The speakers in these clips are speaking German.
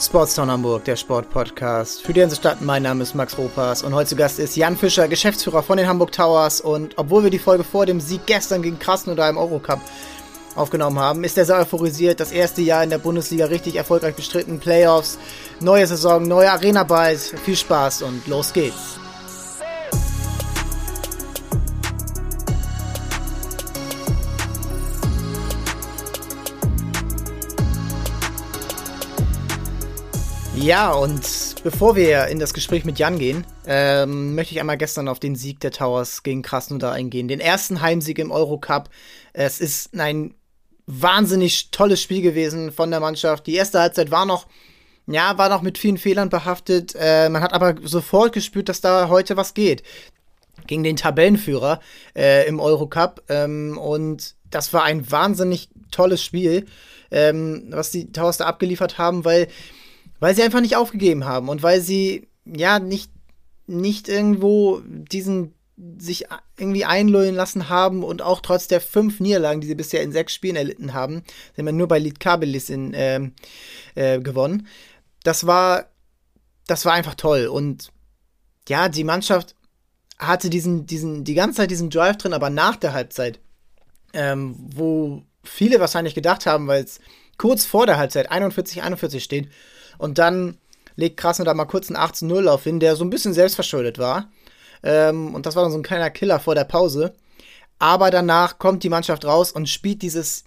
Sportstown Hamburg, der Sportpodcast. Für die ganze Stadt, mein Name ist Max Ropas und heute zu Gast ist Jan Fischer, Geschäftsführer von den Hamburg Towers. Und obwohl wir die Folge vor dem Sieg gestern gegen Krasnodar im Eurocup aufgenommen haben, ist er sehr euphorisiert. Das erste Jahr in der Bundesliga richtig erfolgreich bestritten. Playoffs, neue Saison, neue Arena bald. Viel Spaß und los geht's. Ja, und bevor wir in das Gespräch mit Jan gehen, ähm, möchte ich einmal gestern auf den Sieg der Towers gegen Krasnodar eingehen. Den ersten Heimsieg im Eurocup. Es ist ein wahnsinnig tolles Spiel gewesen von der Mannschaft. Die erste Halbzeit war noch, ja, war noch mit vielen Fehlern behaftet. Äh, man hat aber sofort gespürt, dass da heute was geht. Gegen den Tabellenführer äh, im Eurocup. Ähm, und das war ein wahnsinnig tolles Spiel, ähm, was die Towers da abgeliefert haben, weil weil sie einfach nicht aufgegeben haben und weil sie ja nicht, nicht irgendwo diesen sich irgendwie einlullen lassen haben und auch trotz der fünf Niederlagen, die sie bisher in sechs Spielen erlitten haben, sind wir nur bei Litkabilis in, äh, äh, gewonnen. Das war, das war einfach toll und ja, die Mannschaft hatte diesen, diesen, die ganze Zeit diesen Drive drin, aber nach der Halbzeit, ähm, wo viele wahrscheinlich gedacht haben, weil es kurz vor der Halbzeit 41, 41 steht, und dann legt Krasnodar mal kurz einen 18-0-Lauf hin, der so ein bisschen selbstverschuldet war. Ähm, und das war dann so ein kleiner Killer vor der Pause. Aber danach kommt die Mannschaft raus und spielt dieses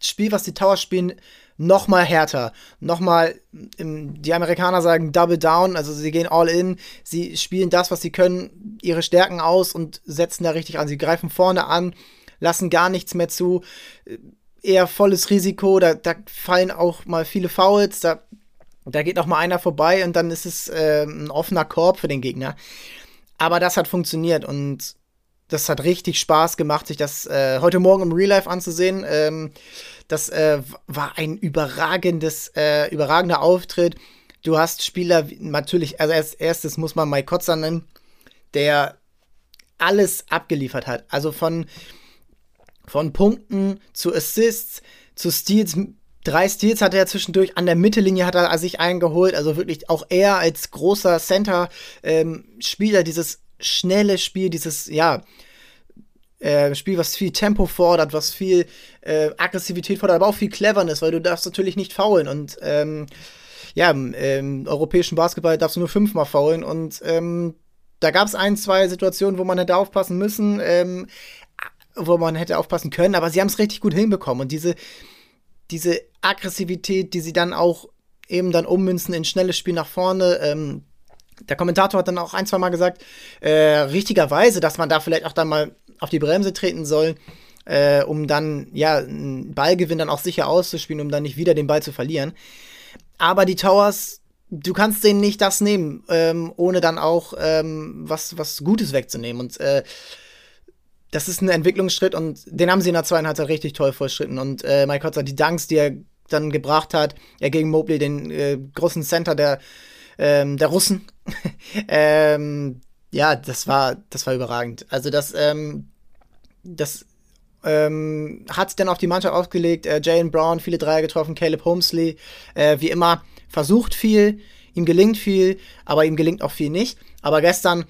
Spiel, was die Towers spielen, noch mal härter. Noch mal, die Amerikaner sagen Double Down, also sie gehen all in. Sie spielen das, was sie können, ihre Stärken aus und setzen da richtig an. Sie greifen vorne an, lassen gar nichts mehr zu. Eher volles Risiko, da, da fallen auch mal viele Fouls, da da geht noch mal einer vorbei und dann ist es äh, ein offener Korb für den Gegner. Aber das hat funktioniert und das hat richtig Spaß gemacht, sich das äh, heute Morgen im Real Life anzusehen. Ähm, das äh, war ein überragendes, äh, überragender Auftritt. Du hast Spieler, natürlich, also als erstes muss man Mike Kotzer nennen, der alles abgeliefert hat. Also von, von Punkten zu Assists, zu Steals, Drei Steals hat er zwischendurch, an der Mittellinie hat er sich eingeholt, also wirklich auch er als großer Center-Spieler, ähm, dieses schnelle Spiel, dieses, ja, äh, Spiel, was viel Tempo fordert, was viel äh, Aggressivität fordert, aber auch viel Cleverness, weil du darfst natürlich nicht faulen. Und ähm, ja, im, im, europäischen Basketball darfst du nur fünfmal faulen. Und ähm, da gab es ein, zwei Situationen, wo man hätte aufpassen müssen, ähm, wo man hätte aufpassen können, aber sie haben es richtig gut hinbekommen. Und diese diese Aggressivität, die sie dann auch eben dann ummünzen in schnelles Spiel nach vorne. Ähm, der Kommentator hat dann auch ein, zwei Mal gesagt, äh, richtigerweise, dass man da vielleicht auch dann mal auf die Bremse treten soll, äh, um dann, ja, einen Ballgewinn dann auch sicher auszuspielen, um dann nicht wieder den Ball zu verlieren. Aber die Towers, du kannst denen nicht das nehmen, ähm, ohne dann auch ähm, was, was Gutes wegzunehmen. Und äh, das ist ein Entwicklungsschritt und den haben sie in der zweiten Halbzeit richtig toll vollschritten. Und äh, Mike Hotzer, die Dunks, die er dann gebracht hat, er gegen Mobley, den äh, großen Center der, ähm, der Russen, ähm, ja, das war, das war überragend. Also das, ähm, das ähm, hat dann auf die Mannschaft ausgelegt. Äh, Jalen Brown, viele Dreier getroffen, Caleb Holmesley, äh, wie immer, versucht viel, ihm gelingt viel, aber ihm gelingt auch viel nicht. Aber gestern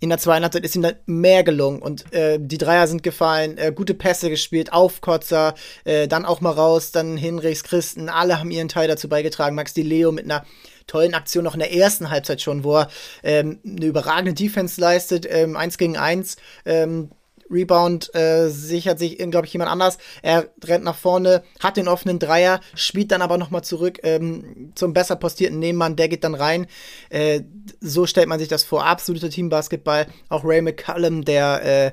in der zweiten Halbzeit ist ihm dann mehr gelungen und äh, die Dreier sind gefallen, äh, gute Pässe gespielt, Aufkotzer, äh, dann auch mal raus, dann Hinrichs, Christen, alle haben ihren Teil dazu beigetragen. Max Di Leo mit einer tollen Aktion noch in der ersten Halbzeit schon, wo er ähm, eine überragende Defense leistet, ähm, eins gegen eins, ähm, Rebound äh, sichert sich, glaube ich, jemand anders. Er rennt nach vorne, hat den offenen Dreier, spielt dann aber nochmal zurück ähm, zum besser postierten Nebenmann, der geht dann rein. Äh, so stellt man sich das vor. Absoluter Teambasketball. Auch Ray McCallum, der äh,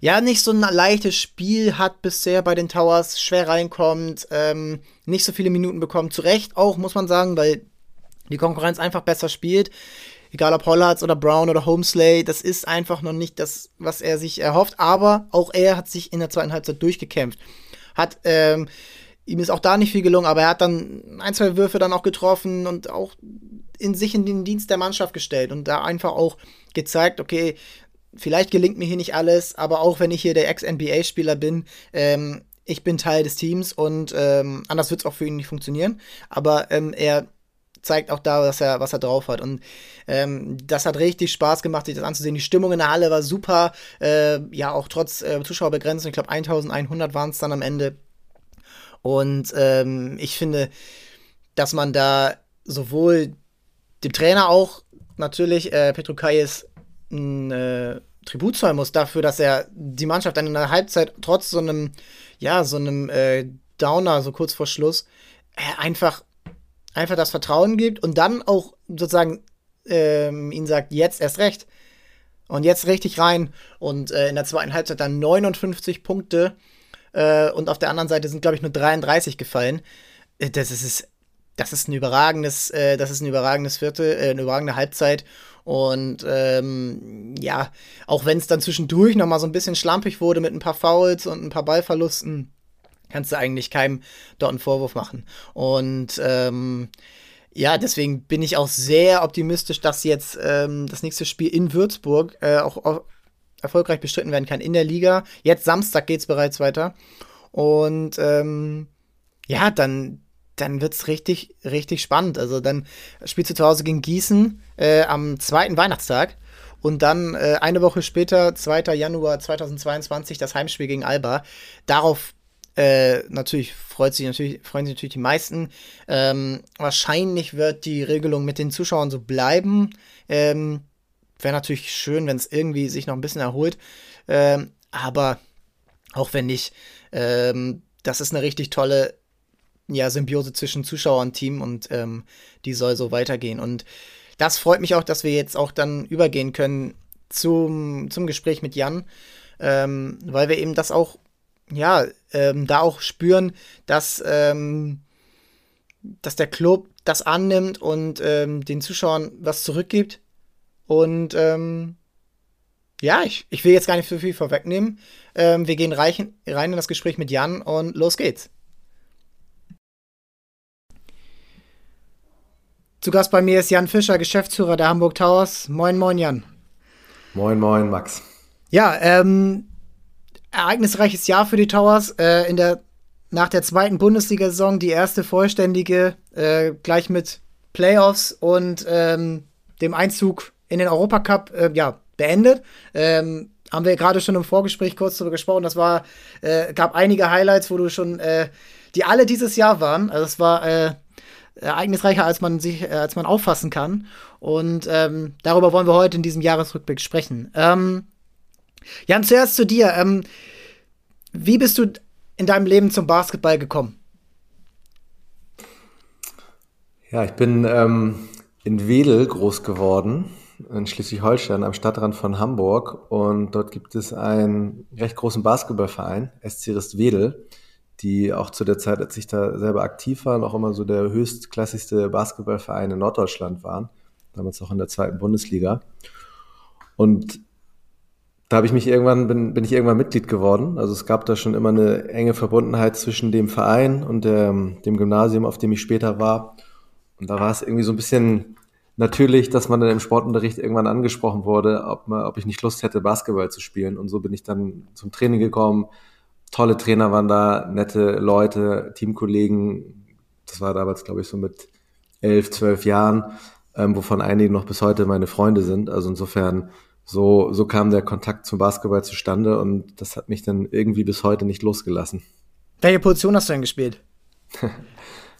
ja nicht so ein leichtes Spiel hat bisher bei den Towers, schwer reinkommt, ähm, nicht so viele Minuten bekommt. Zu Recht auch, muss man sagen, weil die Konkurrenz einfach besser spielt egal ob Hollards oder Brown oder Homesley, das ist einfach noch nicht das, was er sich erhofft. Aber auch er hat sich in der zweiten Halbzeit durchgekämpft. Hat, ähm, ihm ist auch da nicht viel gelungen, aber er hat dann ein, zwei Würfe dann auch getroffen und auch in sich in den Dienst der Mannschaft gestellt und da einfach auch gezeigt, okay, vielleicht gelingt mir hier nicht alles, aber auch wenn ich hier der Ex-NBA-Spieler bin, ähm, ich bin Teil des Teams und ähm, anders wird es auch für ihn nicht funktionieren. Aber ähm, er zeigt auch da, was er, was er drauf hat. Und ähm, das hat richtig Spaß gemacht, sich das anzusehen. Die Stimmung in der Halle war super. Äh, ja, auch trotz äh, Zuschauerbegrenzung. Ich glaube, 1100 waren es dann am Ende. Und ähm, ich finde, dass man da sowohl dem Trainer auch natürlich äh, Petro Kayes ein äh, Tribut zollen muss dafür, dass er die Mannschaft dann in der Halbzeit trotz so einem, ja, so einem äh, Downer, so kurz vor Schluss, äh, einfach, einfach das Vertrauen gibt und dann auch sozusagen ähm, ihn sagt, jetzt erst recht. Und jetzt richtig rein. Und äh, in der zweiten Halbzeit dann 59 Punkte. Äh, und auf der anderen Seite sind, glaube ich, nur 33 gefallen. Äh, das ist, das ist ein überragendes, äh, das ist ein überragendes Viertel, äh, eine überragende Halbzeit. Und ähm, ja, auch wenn es dann zwischendurch noch mal so ein bisschen schlampig wurde mit ein paar Fouls und ein paar Ballverlusten, kannst du eigentlich keinem dort einen Vorwurf machen. Und ähm, ja, deswegen bin ich auch sehr optimistisch, dass jetzt ähm, das nächste Spiel in Würzburg äh, auch, auch, erfolgreich bestritten werden kann in der Liga. Jetzt Samstag geht es bereits weiter. Und ähm, ja, dann, dann wird es richtig, richtig spannend. Also dann spielst du zu Hause gegen Gießen äh, am zweiten Weihnachtstag. Und dann äh, eine Woche später, 2. Januar 2022, das Heimspiel gegen Alba. Darauf äh, natürlich freut sich natürlich, freuen sich natürlich die meisten. Ähm, wahrscheinlich wird die Regelung mit den Zuschauern so bleiben. Ähm, Wäre natürlich schön, wenn es irgendwie sich noch ein bisschen erholt. Ähm, aber auch wenn nicht, ähm, das ist eine richtig tolle ja, Symbiose zwischen Zuschauer und Team und ähm, die soll so weitergehen. Und das freut mich auch, dass wir jetzt auch dann übergehen können zum, zum Gespräch mit Jan, ähm, weil wir eben das auch ja, ähm, da auch spüren, dass, ähm, dass der Club das annimmt und ähm, den Zuschauern was zurückgibt. Und ähm, ja, ich, ich will jetzt gar nicht so viel vorwegnehmen. Ähm, wir gehen rein, rein in das Gespräch mit Jan und los geht's. Zu Gast bei mir ist Jan Fischer, Geschäftsführer der Hamburg Towers. Moin, moin, Jan. Moin, moin, Max. Ja, ähm, ereignisreiches Jahr für die Towers. Äh, in der, nach der zweiten Bundesliga-Saison die erste vollständige, äh, gleich mit Playoffs und ähm, dem Einzug in den Europacup äh, ja, beendet. Ähm, haben wir gerade schon im Vorgespräch kurz darüber gesprochen. Das war, äh, gab einige Highlights, wo du schon, äh, die alle dieses Jahr waren. Also es war äh, ereignisreicher, als man sich, als man auffassen kann. Und ähm, darüber wollen wir heute in diesem Jahresrückblick sprechen. Ähm, Jan, zuerst zu dir. Ähm, wie bist du in deinem Leben zum Basketball gekommen? Ja, ich bin ähm, in Wedel groß geworden, in Schleswig-Holstein, am Stadtrand von Hamburg. Und dort gibt es einen recht großen Basketballverein, SC Rist Wedel, die auch zu der Zeit, als ich da selber aktiv war, noch immer so der höchstklassigste Basketballverein in Norddeutschland waren. Damals auch in der zweiten Bundesliga. Und da habe ich mich irgendwann, bin, bin ich irgendwann Mitglied geworden. Also es gab da schon immer eine enge Verbundenheit zwischen dem Verein und der, dem Gymnasium, auf dem ich später war. Und da war es irgendwie so ein bisschen natürlich, dass man dann im Sportunterricht irgendwann angesprochen wurde, ob, man, ob ich nicht Lust hätte, Basketball zu spielen. Und so bin ich dann zum Training gekommen. Tolle Trainer waren da, nette Leute, Teamkollegen. Das war damals, glaube ich, so mit elf, zwölf Jahren, ähm, wovon einige noch bis heute meine Freunde sind. Also insofern so, so kam der Kontakt zum Basketball zustande und das hat mich dann irgendwie bis heute nicht losgelassen. Welche Position hast du denn gespielt?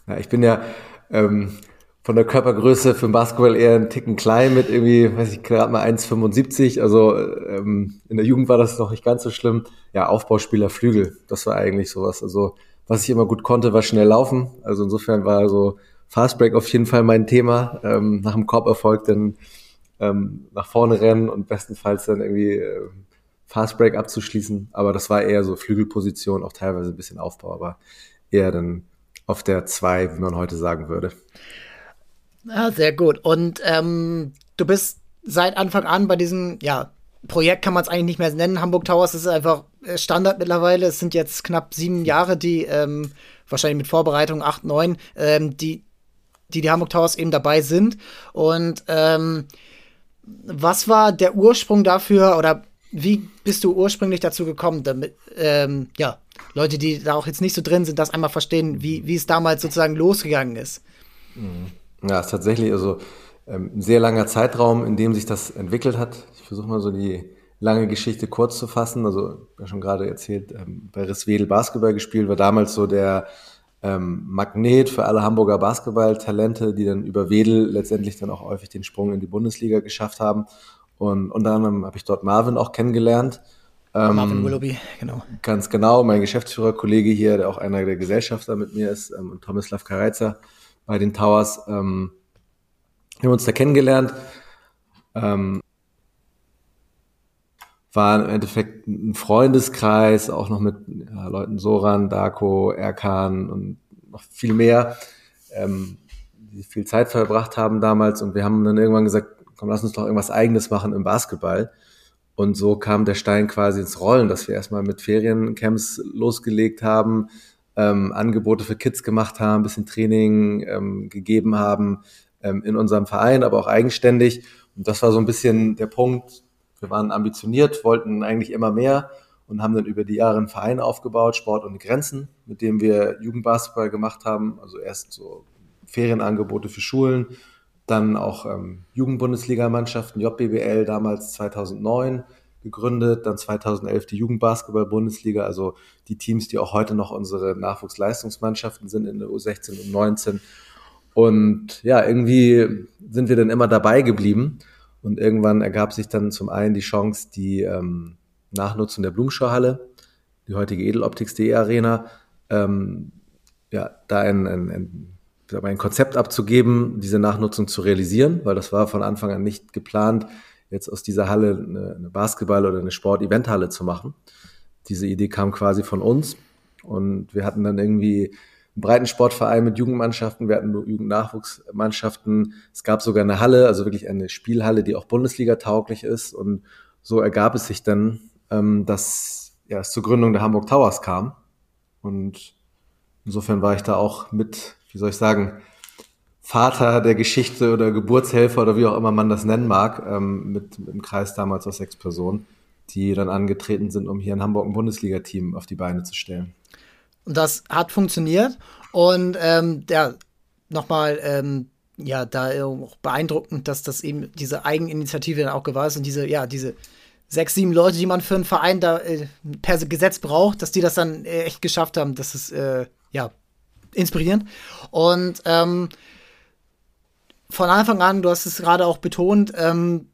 ja, ich bin ja ähm, von der Körpergröße für den Basketball eher ein Ticken klein mit irgendwie, weiß ich, gerade mal 1,75. Also ähm, in der Jugend war das noch nicht ganz so schlimm. Ja, Aufbauspieler Flügel, das war eigentlich sowas. Also was ich immer gut konnte, war schnell laufen. Also insofern war so Fastbreak auf jeden Fall mein Thema. Ähm, nach dem Korberfolg dann ähm, nach vorne rennen und bestenfalls dann irgendwie äh, Fastbreak abzuschließen. Aber das war eher so Flügelposition, auch teilweise ein bisschen Aufbau, aber eher dann auf der 2, wie man heute sagen würde. Ja, sehr gut. Und ähm, du bist seit Anfang an bei diesem, ja, Projekt kann man es eigentlich nicht mehr nennen. Hamburg Towers ist einfach äh, Standard mittlerweile. Es sind jetzt knapp sieben Jahre, die ähm, wahrscheinlich mit Vorbereitung acht, neun, ähm, die, die die Hamburg Towers eben dabei sind. Und ähm, was war der Ursprung dafür oder wie bist du ursprünglich dazu gekommen, damit, ähm, ja, Leute, die da auch jetzt nicht so drin sind, das einmal verstehen, wie, wie es damals sozusagen losgegangen ist? Mhm. Ja, es ist tatsächlich also ähm, ein sehr langer Zeitraum, in dem sich das entwickelt hat. Ich versuche mal so die lange Geschichte kurz zu fassen. Also, ja schon gerade erzählt, ähm, bei Riswedel Basketball gespielt, war damals so der ähm, Magnet für alle Hamburger Basketballtalente, die dann über Wedel letztendlich dann auch häufig den Sprung in die Bundesliga geschafft haben. Und unter anderem habe ich dort Marvin auch kennengelernt. Ähm, Marvin Willoughby, genau. Ganz genau, mein Geschäftsführerkollege hier, der auch einer der Gesellschafter mit mir ist, ähm, und Tomislav Kareiza bei den Towers. Ähm, wir haben uns da kennengelernt. Ähm, war im Endeffekt ein Freundeskreis, auch noch mit ja, Leuten Soran, Darko, Erkan und noch viel mehr, ähm, die viel Zeit verbracht haben damals. Und wir haben dann irgendwann gesagt, komm, lass uns doch irgendwas Eigenes machen im Basketball. Und so kam der Stein quasi ins Rollen, dass wir erstmal mit Feriencamps losgelegt haben, ähm, Angebote für Kids gemacht haben, bisschen Training ähm, gegeben haben ähm, in unserem Verein, aber auch eigenständig. Und das war so ein bisschen der Punkt. Wir waren ambitioniert, wollten eigentlich immer mehr und haben dann über die Jahre einen Verein aufgebaut, Sport ohne Grenzen, mit dem wir Jugendbasketball gemacht haben. Also erst so Ferienangebote für Schulen, dann auch ähm, Jugendbundesligamannschaften, JBBL damals 2009 gegründet, dann 2011 die Jugendbasketball-Bundesliga, also die Teams, die auch heute noch unsere Nachwuchsleistungsmannschaften sind in der U16 und 19. Und ja, irgendwie sind wir dann immer dabei geblieben und irgendwann ergab sich dann zum einen die Chance, die ähm, Nachnutzung der Blumenschauhalle, die heutige Edeloptics.de Arena, ähm, ja, da ein, ein, ein ein Konzept abzugeben, diese Nachnutzung zu realisieren, weil das war von Anfang an nicht geplant, jetzt aus dieser Halle eine, eine Basketball- oder eine Sport-Event-Halle zu machen. Diese Idee kam quasi von uns und wir hatten dann irgendwie einen breiten Sportverein mit Jugendmannschaften, wir hatten nur Jugendnachwuchsmannschaften, es gab sogar eine Halle, also wirklich eine Spielhalle, die auch Bundesliga tauglich ist. Und so ergab es sich dann, ähm, dass ja, es zur Gründung der Hamburg Towers kam. Und insofern war ich da auch mit wie soll ich sagen, Vater der Geschichte oder Geburtshelfer oder wie auch immer man das nennen mag, ähm, mit, mit dem Kreis damals aus sechs Personen, die dann angetreten sind, um hier in Hamburg ein Bundesliga-Team auf die Beine zu stellen. Und das hat funktioniert. Und ähm, ja, nochmal, ähm, ja, da auch beeindruckend, dass das eben diese Eigeninitiative dann auch gewahrt ist und diese, ja, diese sechs, sieben Leute, die man für einen Verein da äh, per Gesetz braucht, dass die das dann äh, echt geschafft haben, das ist, äh, ja, inspirierend. Und ähm, von Anfang an, du hast es gerade auch betont, ähm,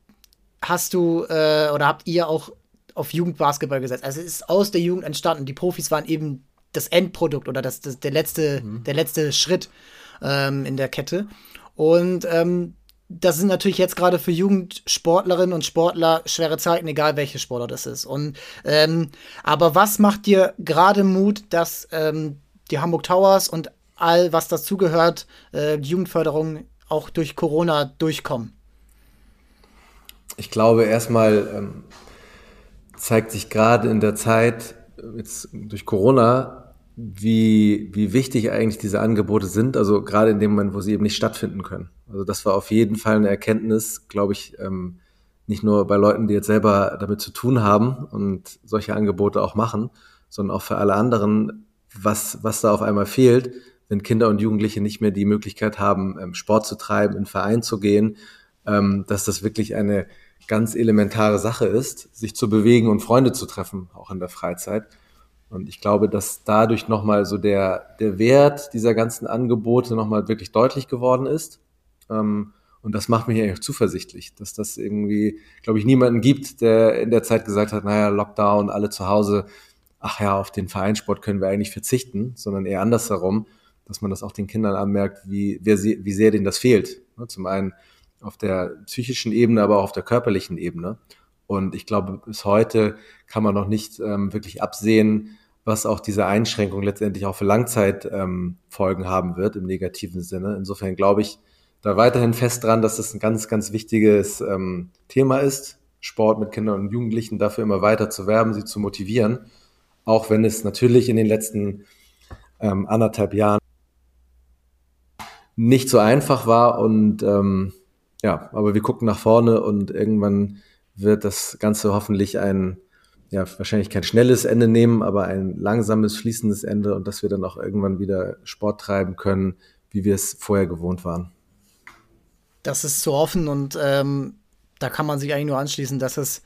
hast du äh, oder habt ihr auch auf Jugendbasketball gesetzt. Also es ist aus der Jugend entstanden. Die Profis waren eben das Endprodukt oder das, das der, letzte, mhm. der letzte Schritt ähm, in der Kette. Und ähm, das sind natürlich jetzt gerade für Jugendsportlerinnen und Sportler schwere Zeiten, egal welche Sportler das ist. Und ähm, aber was macht dir gerade Mut, dass ähm, die Hamburg Towers und all, was dazugehört, äh, die Jugendförderung auch durch Corona durchkommen? Ich glaube, erstmal ähm, zeigt sich gerade in der Zeit jetzt durch Corona, wie, wie wichtig eigentlich diese Angebote sind, also gerade in dem Moment, wo sie eben nicht stattfinden können. Also das war auf jeden Fall eine Erkenntnis, glaube ich, ähm, nicht nur bei Leuten, die jetzt selber damit zu tun haben und solche Angebote auch machen, sondern auch für alle anderen, was, was da auf einmal fehlt, wenn Kinder und Jugendliche nicht mehr die Möglichkeit haben, ähm, Sport zu treiben, in Verein zu gehen, ähm, dass das wirklich eine ganz elementare Sache ist, sich zu bewegen und Freunde zu treffen, auch in der Freizeit. Und ich glaube, dass dadurch nochmal so der, der Wert dieser ganzen Angebote nochmal wirklich deutlich geworden ist. Ähm, und das macht mich eigentlich zuversichtlich, dass das irgendwie, glaube ich, niemanden gibt, der in der Zeit gesagt hat, naja, Lockdown, alle zu Hause, ach ja, auf den Vereinssport können wir eigentlich verzichten, sondern eher andersherum, dass man das auch den Kindern anmerkt, wie, wie sehr denen das fehlt. Zum einen auf der psychischen Ebene, aber auch auf der körperlichen Ebene. Und ich glaube, bis heute kann man noch nicht ähm, wirklich absehen, was auch diese Einschränkung letztendlich auch für Langzeitfolgen ähm, haben wird im negativen Sinne. Insofern glaube ich da weiterhin fest dran, dass das ein ganz, ganz wichtiges ähm, Thema ist, Sport mit Kindern und Jugendlichen dafür immer weiter zu werben, sie zu motivieren auch wenn es natürlich in den letzten ähm, anderthalb Jahren nicht so einfach war. Und ähm, ja, aber wir gucken nach vorne und irgendwann wird das Ganze hoffentlich ein, ja, wahrscheinlich kein schnelles Ende nehmen, aber ein langsames, fließendes Ende und dass wir dann auch irgendwann wieder Sport treiben können, wie wir es vorher gewohnt waren. das ist zu hoffen und ähm, da kann man sich eigentlich nur anschließen, dass es,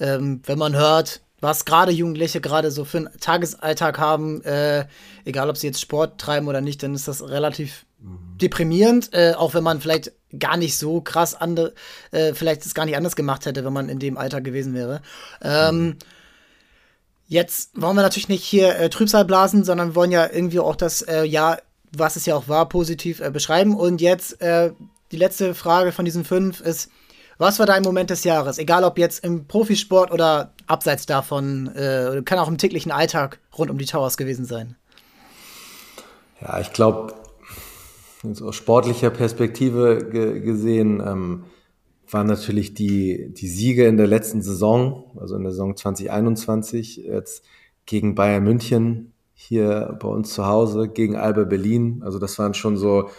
ähm, wenn man hört, was gerade Jugendliche gerade so für einen Tagesalltag haben, äh, egal ob sie jetzt Sport treiben oder nicht, dann ist das relativ mhm. deprimierend, äh, auch wenn man vielleicht gar nicht so krass andere, äh, vielleicht es gar nicht anders gemacht hätte, wenn man in dem Alter gewesen wäre. Ähm, mhm. Jetzt wollen wir natürlich nicht hier äh, Trübsal blasen, sondern wollen ja irgendwie auch das äh, Jahr, was es ja auch war, positiv äh, beschreiben. Und jetzt äh, die letzte Frage von diesen fünf ist, was war dein Moment des Jahres? Egal ob jetzt im Profisport oder abseits davon, äh, kann auch im täglichen Alltag rund um die Towers gewesen sein. Ja, ich glaube, aus sportlicher Perspektive ge gesehen, ähm, waren natürlich die, die Siege in der letzten Saison, also in der Saison 2021, jetzt gegen Bayern München hier bei uns zu Hause, gegen Alba Berlin. Also das waren schon so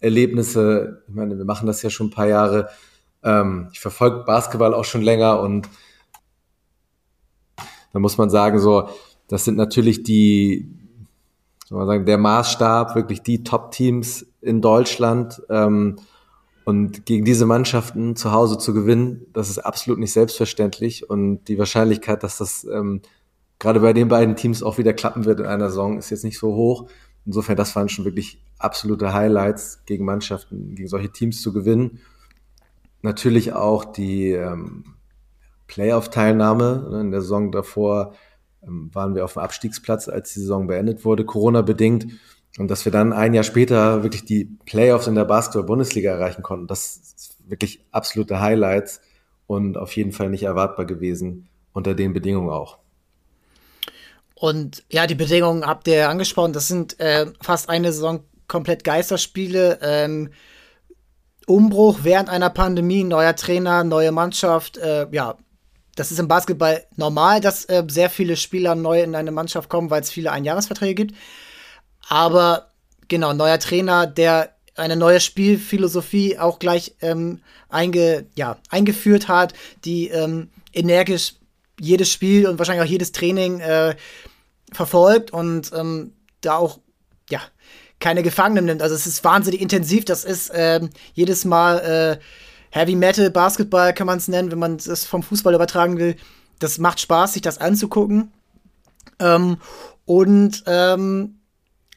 Erlebnisse. Ich meine, wir machen das ja schon ein paar Jahre ähm, ich verfolge Basketball auch schon länger und da muss man sagen, so, das sind natürlich die, soll man sagen, der Maßstab, wirklich die Top-Teams in Deutschland. Ähm, und gegen diese Mannschaften zu Hause zu gewinnen, das ist absolut nicht selbstverständlich. Und die Wahrscheinlichkeit, dass das ähm, gerade bei den beiden Teams auch wieder klappen wird in einer Saison, ist jetzt nicht so hoch. Insofern, das waren schon wirklich absolute Highlights, gegen Mannschaften, gegen solche Teams zu gewinnen natürlich auch die ähm, Playoff-Teilnahme. In der Saison davor ähm, waren wir auf dem Abstiegsplatz, als die Saison beendet wurde, Corona-bedingt. Und dass wir dann ein Jahr später wirklich die Playoffs in der Basketball-Bundesliga erreichen konnten, das ist wirklich absolute Highlights und auf jeden Fall nicht erwartbar gewesen unter den Bedingungen auch. Und ja, die Bedingungen habt ihr angesprochen. Das sind äh, fast eine Saison komplett Geisterspiele. Ähm, Umbruch während einer Pandemie, neuer Trainer, neue Mannschaft, äh, ja, das ist im Basketball normal, dass äh, sehr viele Spieler neu in eine Mannschaft kommen, weil es viele Einjahresverträge gibt. Aber genau, neuer Trainer, der eine neue Spielphilosophie auch gleich ähm, einge, ja, eingeführt hat, die ähm, energisch jedes Spiel und wahrscheinlich auch jedes Training äh, verfolgt und ähm, da auch ja, keine Gefangenen nimmt. Also es ist wahnsinnig intensiv. Das ist ähm, jedes Mal äh, Heavy Metal Basketball kann man es nennen, wenn man es vom Fußball übertragen will. Das macht Spaß, sich das anzugucken. Ähm, und ähm,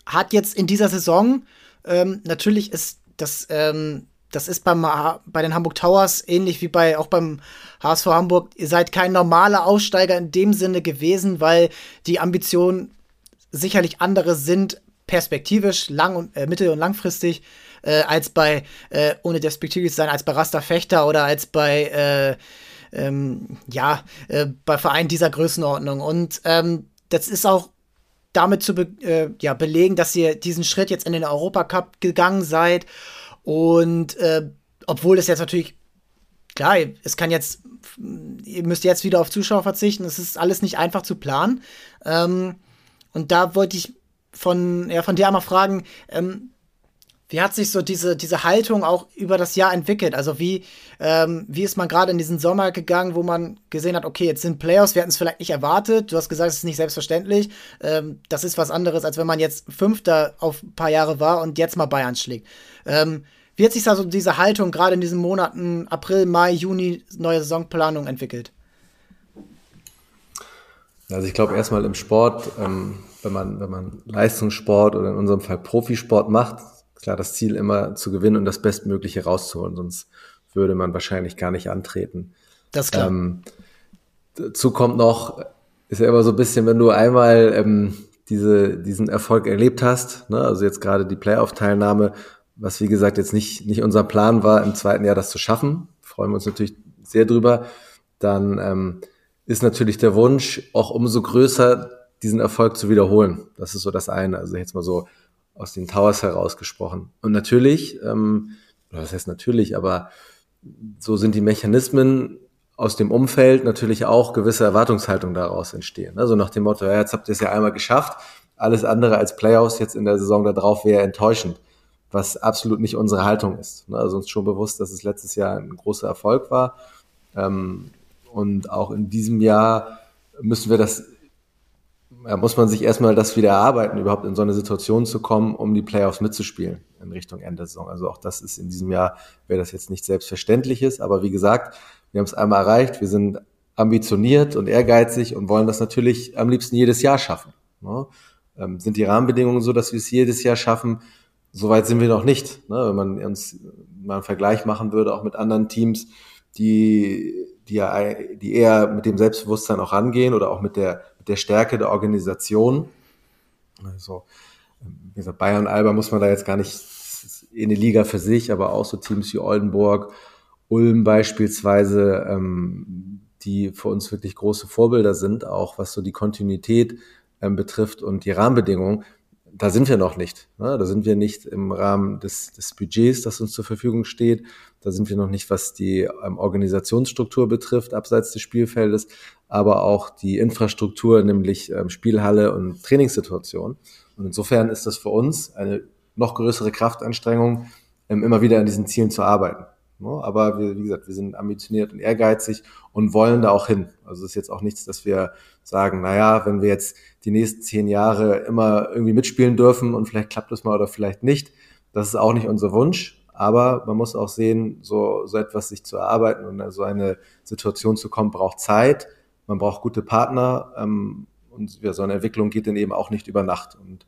hat jetzt in dieser Saison ähm, natürlich ist das ähm, das ist beim, bei den Hamburg Towers ähnlich wie bei auch beim HSV Hamburg. Ihr seid kein normaler Aussteiger in dem Sinne gewesen, weil die Ambitionen sicherlich andere sind perspektivisch, lang und äh, mittel- und langfristig, äh, als bei, äh, ohne despektierlich sein, als bei Rasta Fechter oder als bei, äh, ähm, ja, äh, bei Vereinen dieser Größenordnung. Und ähm, das ist auch damit zu be äh, ja, belegen, dass ihr diesen Schritt jetzt in den Europacup gegangen seid. Und obwohl es jetzt natürlich, klar, es kann jetzt, ihr müsst jetzt wieder auf Zuschauer verzichten, es ist alles nicht einfach zu planen. Ähm, und da wollte ich von, ja, von dir einmal fragen, ähm, wie hat sich so diese, diese Haltung auch über das Jahr entwickelt? Also wie, ähm, wie ist man gerade in diesen Sommer gegangen, wo man gesehen hat, okay, jetzt sind Playoffs, wir hatten es vielleicht nicht erwartet. Du hast gesagt, es ist nicht selbstverständlich. Ähm, das ist was anderes, als wenn man jetzt Fünfter auf ein paar Jahre war und jetzt mal Bayern schlägt. Ähm, wie hat sich da so diese Haltung gerade in diesen Monaten April, Mai, Juni, neue Saisonplanung entwickelt? Also ich glaube erstmal im Sport, ähm, wenn man, wenn man Leistungssport oder in unserem Fall Profisport macht, klar das Ziel immer zu gewinnen und das Bestmögliche rauszuholen, sonst würde man wahrscheinlich gar nicht antreten. Das ist klar. Ähm, dazu kommt noch, ist ja immer so ein bisschen, wenn du einmal ähm, diese, diesen Erfolg erlebt hast, ne, also jetzt gerade die Playoff-Teilnahme, was wie gesagt jetzt nicht, nicht unser Plan war, im zweiten Jahr das zu schaffen, freuen wir uns natürlich sehr drüber, dann ähm, ist natürlich der Wunsch auch umso größer, diesen Erfolg zu wiederholen. Das ist so das eine. Also jetzt mal so aus den Towers herausgesprochen. Und natürlich, ähm, oder was heißt natürlich, aber so sind die Mechanismen aus dem Umfeld natürlich auch gewisse Erwartungshaltung daraus entstehen. Also nach dem Motto, ja, jetzt habt ihr es ja einmal geschafft, alles andere als Playoffs jetzt in der Saison darauf wäre enttäuschend, was absolut nicht unsere Haltung ist. Also uns schon bewusst, dass es letztes Jahr ein großer Erfolg war. Ähm, und auch in diesem Jahr müssen wir das ja, muss man sich erstmal das wieder erarbeiten, überhaupt in so eine Situation zu kommen, um die Playoffs mitzuspielen in Richtung Ende Saison. Also auch das ist in diesem Jahr, wäre das jetzt nicht selbstverständliches, aber wie gesagt, wir haben es einmal erreicht, wir sind ambitioniert und ehrgeizig und wollen das natürlich am liebsten jedes Jahr schaffen. Ne? Ähm, sind die Rahmenbedingungen so, dass wir es jedes Jahr schaffen? Soweit sind wir noch nicht. Ne? Wenn man uns mal einen Vergleich machen würde, auch mit anderen Teams, die, die, ja, die eher mit dem Selbstbewusstsein auch rangehen oder auch mit der, der Stärke der Organisation. Also, wie gesagt, Bayern Alba muss man da jetzt gar nicht in die Liga für sich, aber auch so Teams wie Oldenburg, Ulm beispielsweise, ähm, die für uns wirklich große Vorbilder sind, auch was so die Kontinuität ähm, betrifft und die Rahmenbedingungen, da sind wir noch nicht. Ne? Da sind wir nicht im Rahmen des, des Budgets, das uns zur Verfügung steht. Da sind wir noch nicht, was die ähm, Organisationsstruktur betrifft, abseits des Spielfeldes, aber auch die Infrastruktur, nämlich ähm, Spielhalle und Trainingssituation. Und insofern ist das für uns eine noch größere Kraftanstrengung, ähm, immer wieder an diesen Zielen zu arbeiten. Ne? Aber wir, wie gesagt, wir sind ambitioniert und ehrgeizig und wollen da auch hin. Also es ist jetzt auch nichts, dass wir sagen, naja, wenn wir jetzt die nächsten zehn Jahre immer irgendwie mitspielen dürfen und vielleicht klappt es mal oder vielleicht nicht, das ist auch nicht unser Wunsch. Aber man muss auch sehen, so, so etwas sich zu erarbeiten und so eine Situation zu kommen, braucht Zeit. Man braucht gute Partner. Ähm, und ja, so eine Entwicklung geht dann eben auch nicht über Nacht. Und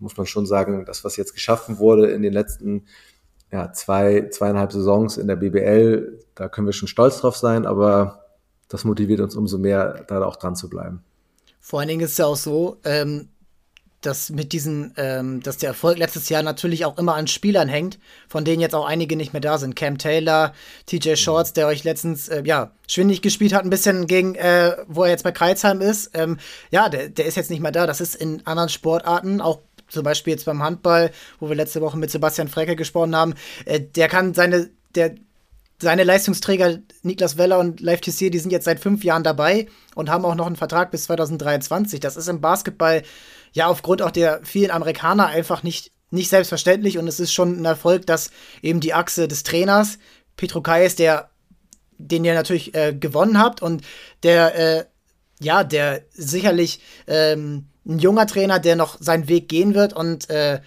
muss man schon sagen, das, was jetzt geschaffen wurde in den letzten ja, zwei, zweieinhalb Saisons in der BBL, da können wir schon stolz drauf sein, aber das motiviert uns umso mehr, da auch dran zu bleiben. Vor allen Dingen ist es ja auch so, ähm, dass mit diesen, ähm, dass der Erfolg letztes Jahr natürlich auch immer an Spielern hängt, von denen jetzt auch einige nicht mehr da sind. Cam Taylor, TJ Shorts, der euch letztens, äh, ja, schwindig gespielt hat, ein bisschen gegen, äh, wo er jetzt bei Kreuzheim ist. Ähm, ja, der, der ist jetzt nicht mehr da. Das ist in anderen Sportarten, auch zum Beispiel jetzt beim Handball, wo wir letzte Woche mit Sebastian Frecke gesprochen haben, äh, der kann seine, der, seine Leistungsträger Niklas Weller und Live Tissier, die sind jetzt seit fünf Jahren dabei und haben auch noch einen Vertrag bis 2023. Das ist im Basketball ja aufgrund auch der vielen Amerikaner einfach nicht, nicht selbstverständlich und es ist schon ein Erfolg, dass eben die Achse des Trainers, Petro Kais, der, den ihr natürlich äh, gewonnen habt und der, äh, ja, der sicherlich ähm, ein junger Trainer, der noch seinen Weg gehen wird und äh,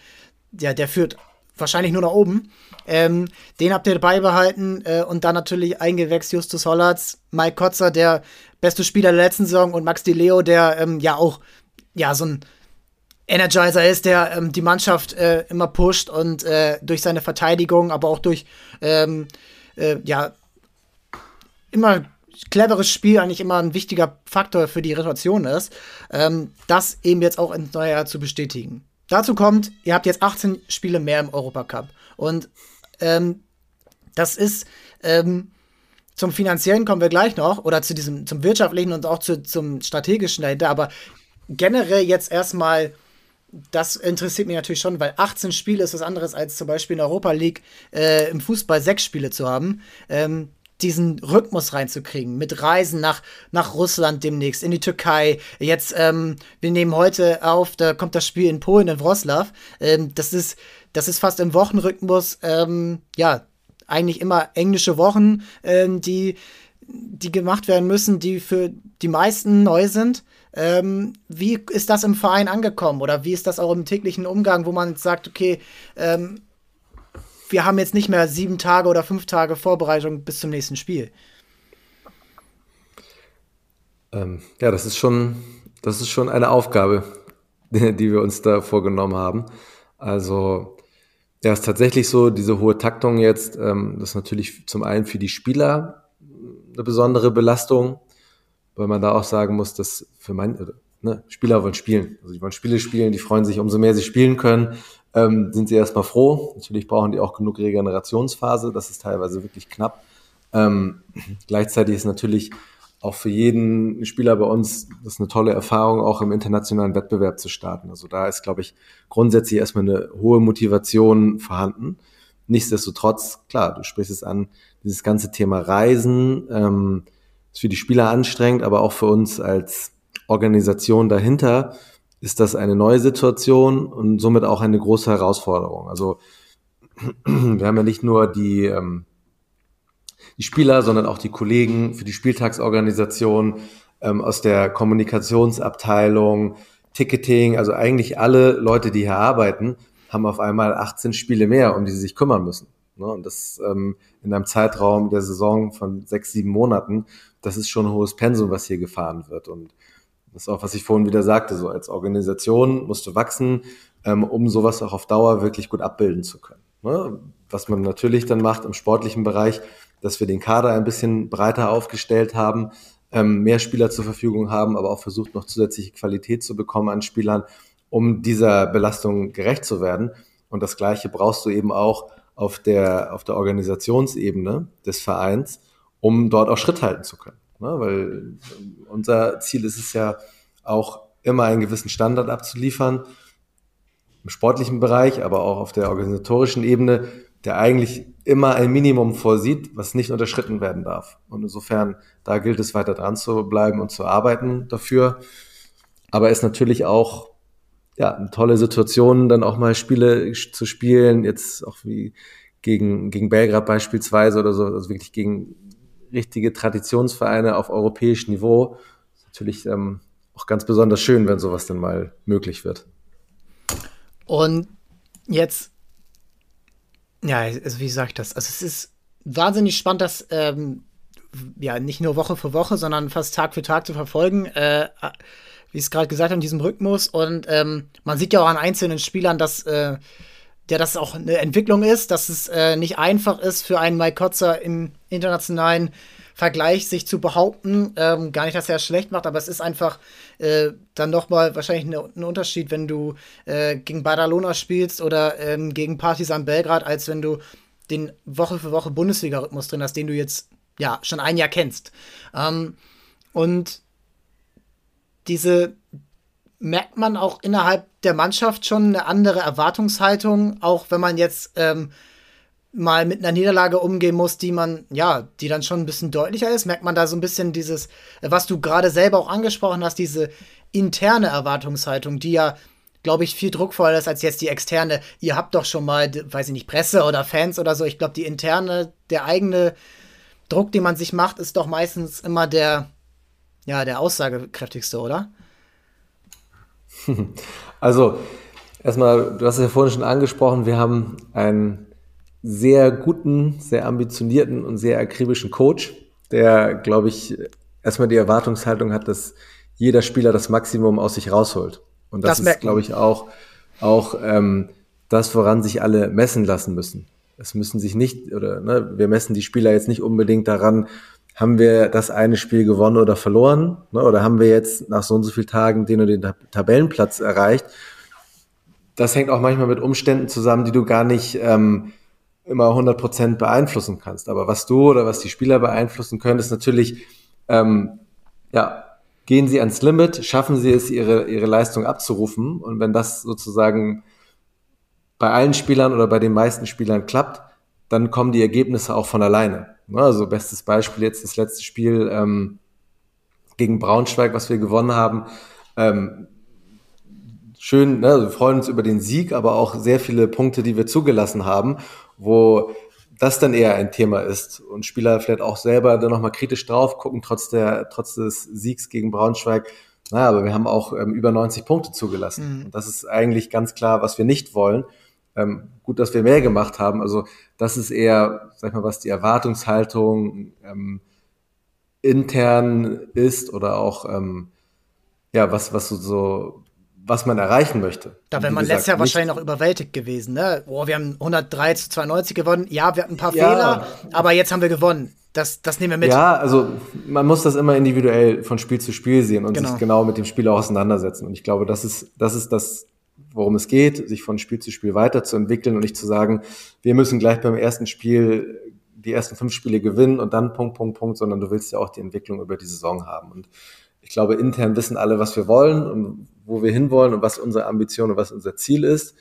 ja, der führt wahrscheinlich nur nach oben. Ähm, den habt ihr beibehalten äh, und dann natürlich eingewechselt Justus Hollatz, Mike Kotzer, der beste Spieler der letzten Saison und Max Di Leo, der ähm, ja auch ja so ein Energizer ist, der ähm, die Mannschaft äh, immer pusht und äh, durch seine Verteidigung, aber auch durch ähm, äh, ja immer cleveres Spiel eigentlich immer ein wichtiger Faktor für die Rotation ist, ähm, das eben jetzt auch ins neue Jahr zu bestätigen. Dazu kommt, ihr habt jetzt 18 Spiele mehr im Europacup. Und ähm, das ist ähm, zum finanziellen kommen wir gleich noch oder zu diesem zum wirtschaftlichen und auch zu, zum strategischen dahinter. Aber generell jetzt erstmal, das interessiert mich natürlich schon, weil 18 Spiele ist was anderes als zum Beispiel in Europa League äh, im Fußball sechs Spiele zu haben. Ähm, diesen Rhythmus reinzukriegen, mit Reisen nach, nach Russland demnächst, in die Türkei. Jetzt, ähm, wir nehmen heute auf, da kommt das Spiel in Polen, in Wroclaw. Ähm, das, ist, das ist fast im Wochenrhythmus, ähm, ja, eigentlich immer englische Wochen, ähm, die, die gemacht werden müssen, die für die meisten neu sind. Ähm, wie ist das im Verein angekommen oder wie ist das auch im täglichen Umgang, wo man sagt, okay, ähm, wir haben jetzt nicht mehr sieben Tage oder fünf Tage Vorbereitung bis zum nächsten Spiel. Ähm, ja, das ist schon, das ist schon eine Aufgabe, die, die wir uns da vorgenommen haben. Also, ja, ist tatsächlich so, diese hohe Taktung jetzt, ähm, das ist natürlich zum einen für die Spieler eine besondere Belastung, weil man da auch sagen muss, dass für manche, ne, Spieler wollen spielen. Also die wollen Spiele spielen, die freuen sich, umso mehr sie spielen können, ähm, sind sie erstmal froh. Natürlich brauchen die auch genug Regenerationsphase, das ist teilweise wirklich knapp. Ähm, gleichzeitig ist natürlich auch für jeden Spieler bei uns das ist eine tolle Erfahrung, auch im internationalen Wettbewerb zu starten. Also da ist, glaube ich, grundsätzlich erstmal eine hohe Motivation vorhanden. Nichtsdestotrotz, klar, du sprichst es an, dieses ganze Thema Reisen ähm, ist für die Spieler anstrengend, aber auch für uns als Organisation dahinter ist das eine neue Situation und somit auch eine große Herausforderung. Also wir haben ja nicht nur die, ähm, die Spieler, sondern auch die Kollegen für die Spieltagsorganisation ähm, aus der Kommunikationsabteilung, Ticketing, also eigentlich alle Leute, die hier arbeiten, haben auf einmal 18 Spiele mehr, um die sie sich kümmern müssen. Ne? Und das ähm, in einem Zeitraum der Saison von sechs, sieben Monaten, das ist schon ein hohes Pensum, was hier gefahren wird. Und das ist auch, was ich vorhin wieder sagte, so als Organisation musst du wachsen, ähm, um sowas auch auf Dauer wirklich gut abbilden zu können. Ne? Was man natürlich dann macht im sportlichen Bereich, dass wir den Kader ein bisschen breiter aufgestellt haben, ähm, mehr Spieler zur Verfügung haben, aber auch versucht, noch zusätzliche Qualität zu bekommen an Spielern, um dieser Belastung gerecht zu werden. Und das Gleiche brauchst du eben auch auf der, auf der Organisationsebene des Vereins, um dort auch Schritt halten zu können. Ne? Weil unser Ziel ist es ja auch immer einen gewissen Standard abzuliefern, im sportlichen Bereich, aber auch auf der organisatorischen Ebene, der eigentlich immer ein Minimum vorsieht, was nicht unterschritten werden darf. Und insofern, da gilt es weiter dran zu bleiben und zu arbeiten dafür. Aber es ist natürlich auch ja, eine tolle Situation, dann auch mal Spiele zu spielen, jetzt auch wie gegen, gegen Belgrad beispielsweise oder so, also wirklich gegen richtige Traditionsvereine auf europäischem Niveau. Ist natürlich ähm, auch ganz besonders schön, wenn sowas dann mal möglich wird. Und jetzt, ja, also wie sage ich das? Also es ist wahnsinnig spannend, das ähm, ja nicht nur Woche für Woche, sondern fast Tag für Tag zu verfolgen. Äh, wie es gerade gesagt habe, in diesem Rhythmus. Und ähm, man sieht ja auch an einzelnen Spielern, dass äh, ja, das auch eine Entwicklung ist, dass es äh, nicht einfach ist für einen Mike Kotzer im internationalen Vergleich sich zu behaupten. Ähm, gar nicht, dass er es schlecht macht, aber es ist einfach äh, dann nochmal wahrscheinlich ein ne, Unterschied, wenn du äh, gegen Badalona spielst oder ähm, gegen Partizan Belgrad, als wenn du den Woche für Woche Bundesliga-Rhythmus drin hast, den du jetzt ja schon ein Jahr kennst. Ähm, und diese merkt man auch innerhalb der Mannschaft schon eine andere Erwartungshaltung, auch wenn man jetzt ähm, mal mit einer Niederlage umgehen muss, die man, ja, die dann schon ein bisschen deutlicher ist, merkt man da so ein bisschen dieses, was du gerade selber auch angesprochen hast, diese interne Erwartungshaltung, die ja, glaube ich, viel druckvoller ist als jetzt die externe. Ihr habt doch schon mal, weiß ich nicht, Presse oder Fans oder so. Ich glaube, die interne, der eigene Druck, den man sich macht, ist doch meistens immer der, ja, der aussagekräftigste, oder? Also, erstmal, du hast es ja vorhin schon angesprochen, wir haben einen sehr guten, sehr ambitionierten und sehr akribischen Coach, der, glaube ich, erstmal die Erwartungshaltung hat, dass jeder Spieler das Maximum aus sich rausholt. Und das, das ist, glaube ich, auch, auch ähm, das, woran sich alle messen lassen müssen. Es müssen sich nicht, oder ne, wir messen die Spieler jetzt nicht unbedingt daran, haben wir das eine Spiel gewonnen oder verloren? Ne? Oder haben wir jetzt nach so und so vielen Tagen den und den Tabellenplatz erreicht? Das hängt auch manchmal mit Umständen zusammen, die du gar nicht ähm, immer 100% beeinflussen kannst. Aber was du oder was die Spieler beeinflussen können, ist natürlich, ähm, ja, gehen sie ans Limit, schaffen sie es, ihre, ihre Leistung abzurufen. Und wenn das sozusagen bei allen Spielern oder bei den meisten Spielern klappt, dann kommen die Ergebnisse auch von alleine. Ne, also bestes Beispiel jetzt das letzte Spiel ähm, gegen Braunschweig, was wir gewonnen haben. Ähm, schön, ne, wir freuen uns über den Sieg, aber auch sehr viele Punkte, die wir zugelassen haben, wo das dann eher ein Thema ist und Spieler vielleicht auch selber dann nochmal kritisch drauf gucken, trotz der, trotz des Siegs gegen Braunschweig. Naja, aber wir haben auch ähm, über 90 Punkte zugelassen. Mhm. Und das ist eigentlich ganz klar, was wir nicht wollen. Ähm, gut, dass wir mehr gemacht haben. Also das ist eher, sag ich mal, was die Erwartungshaltung ähm, intern ist oder auch ähm, ja, was, was so, was man erreichen möchte. Da wäre man letztes Jahr wahrscheinlich noch überwältigt gewesen, ne? Oh, wir haben 103 zu 92 gewonnen. Ja, wir hatten ein paar ja. Fehler, aber jetzt haben wir gewonnen. Das, das nehmen wir mit. Ja, also man muss das immer individuell von Spiel zu Spiel sehen und genau. sich genau mit dem Spiel auch auseinandersetzen. Und ich glaube, das ist, das ist das worum es geht, sich von Spiel zu Spiel weiterzuentwickeln und nicht zu sagen, wir müssen gleich beim ersten Spiel die ersten fünf Spiele gewinnen und dann Punkt, Punkt, Punkt, sondern du willst ja auch die Entwicklung über die Saison haben. Und ich glaube, intern wissen alle, was wir wollen und wo wir hinwollen und was unsere Ambition und was unser Ziel ist.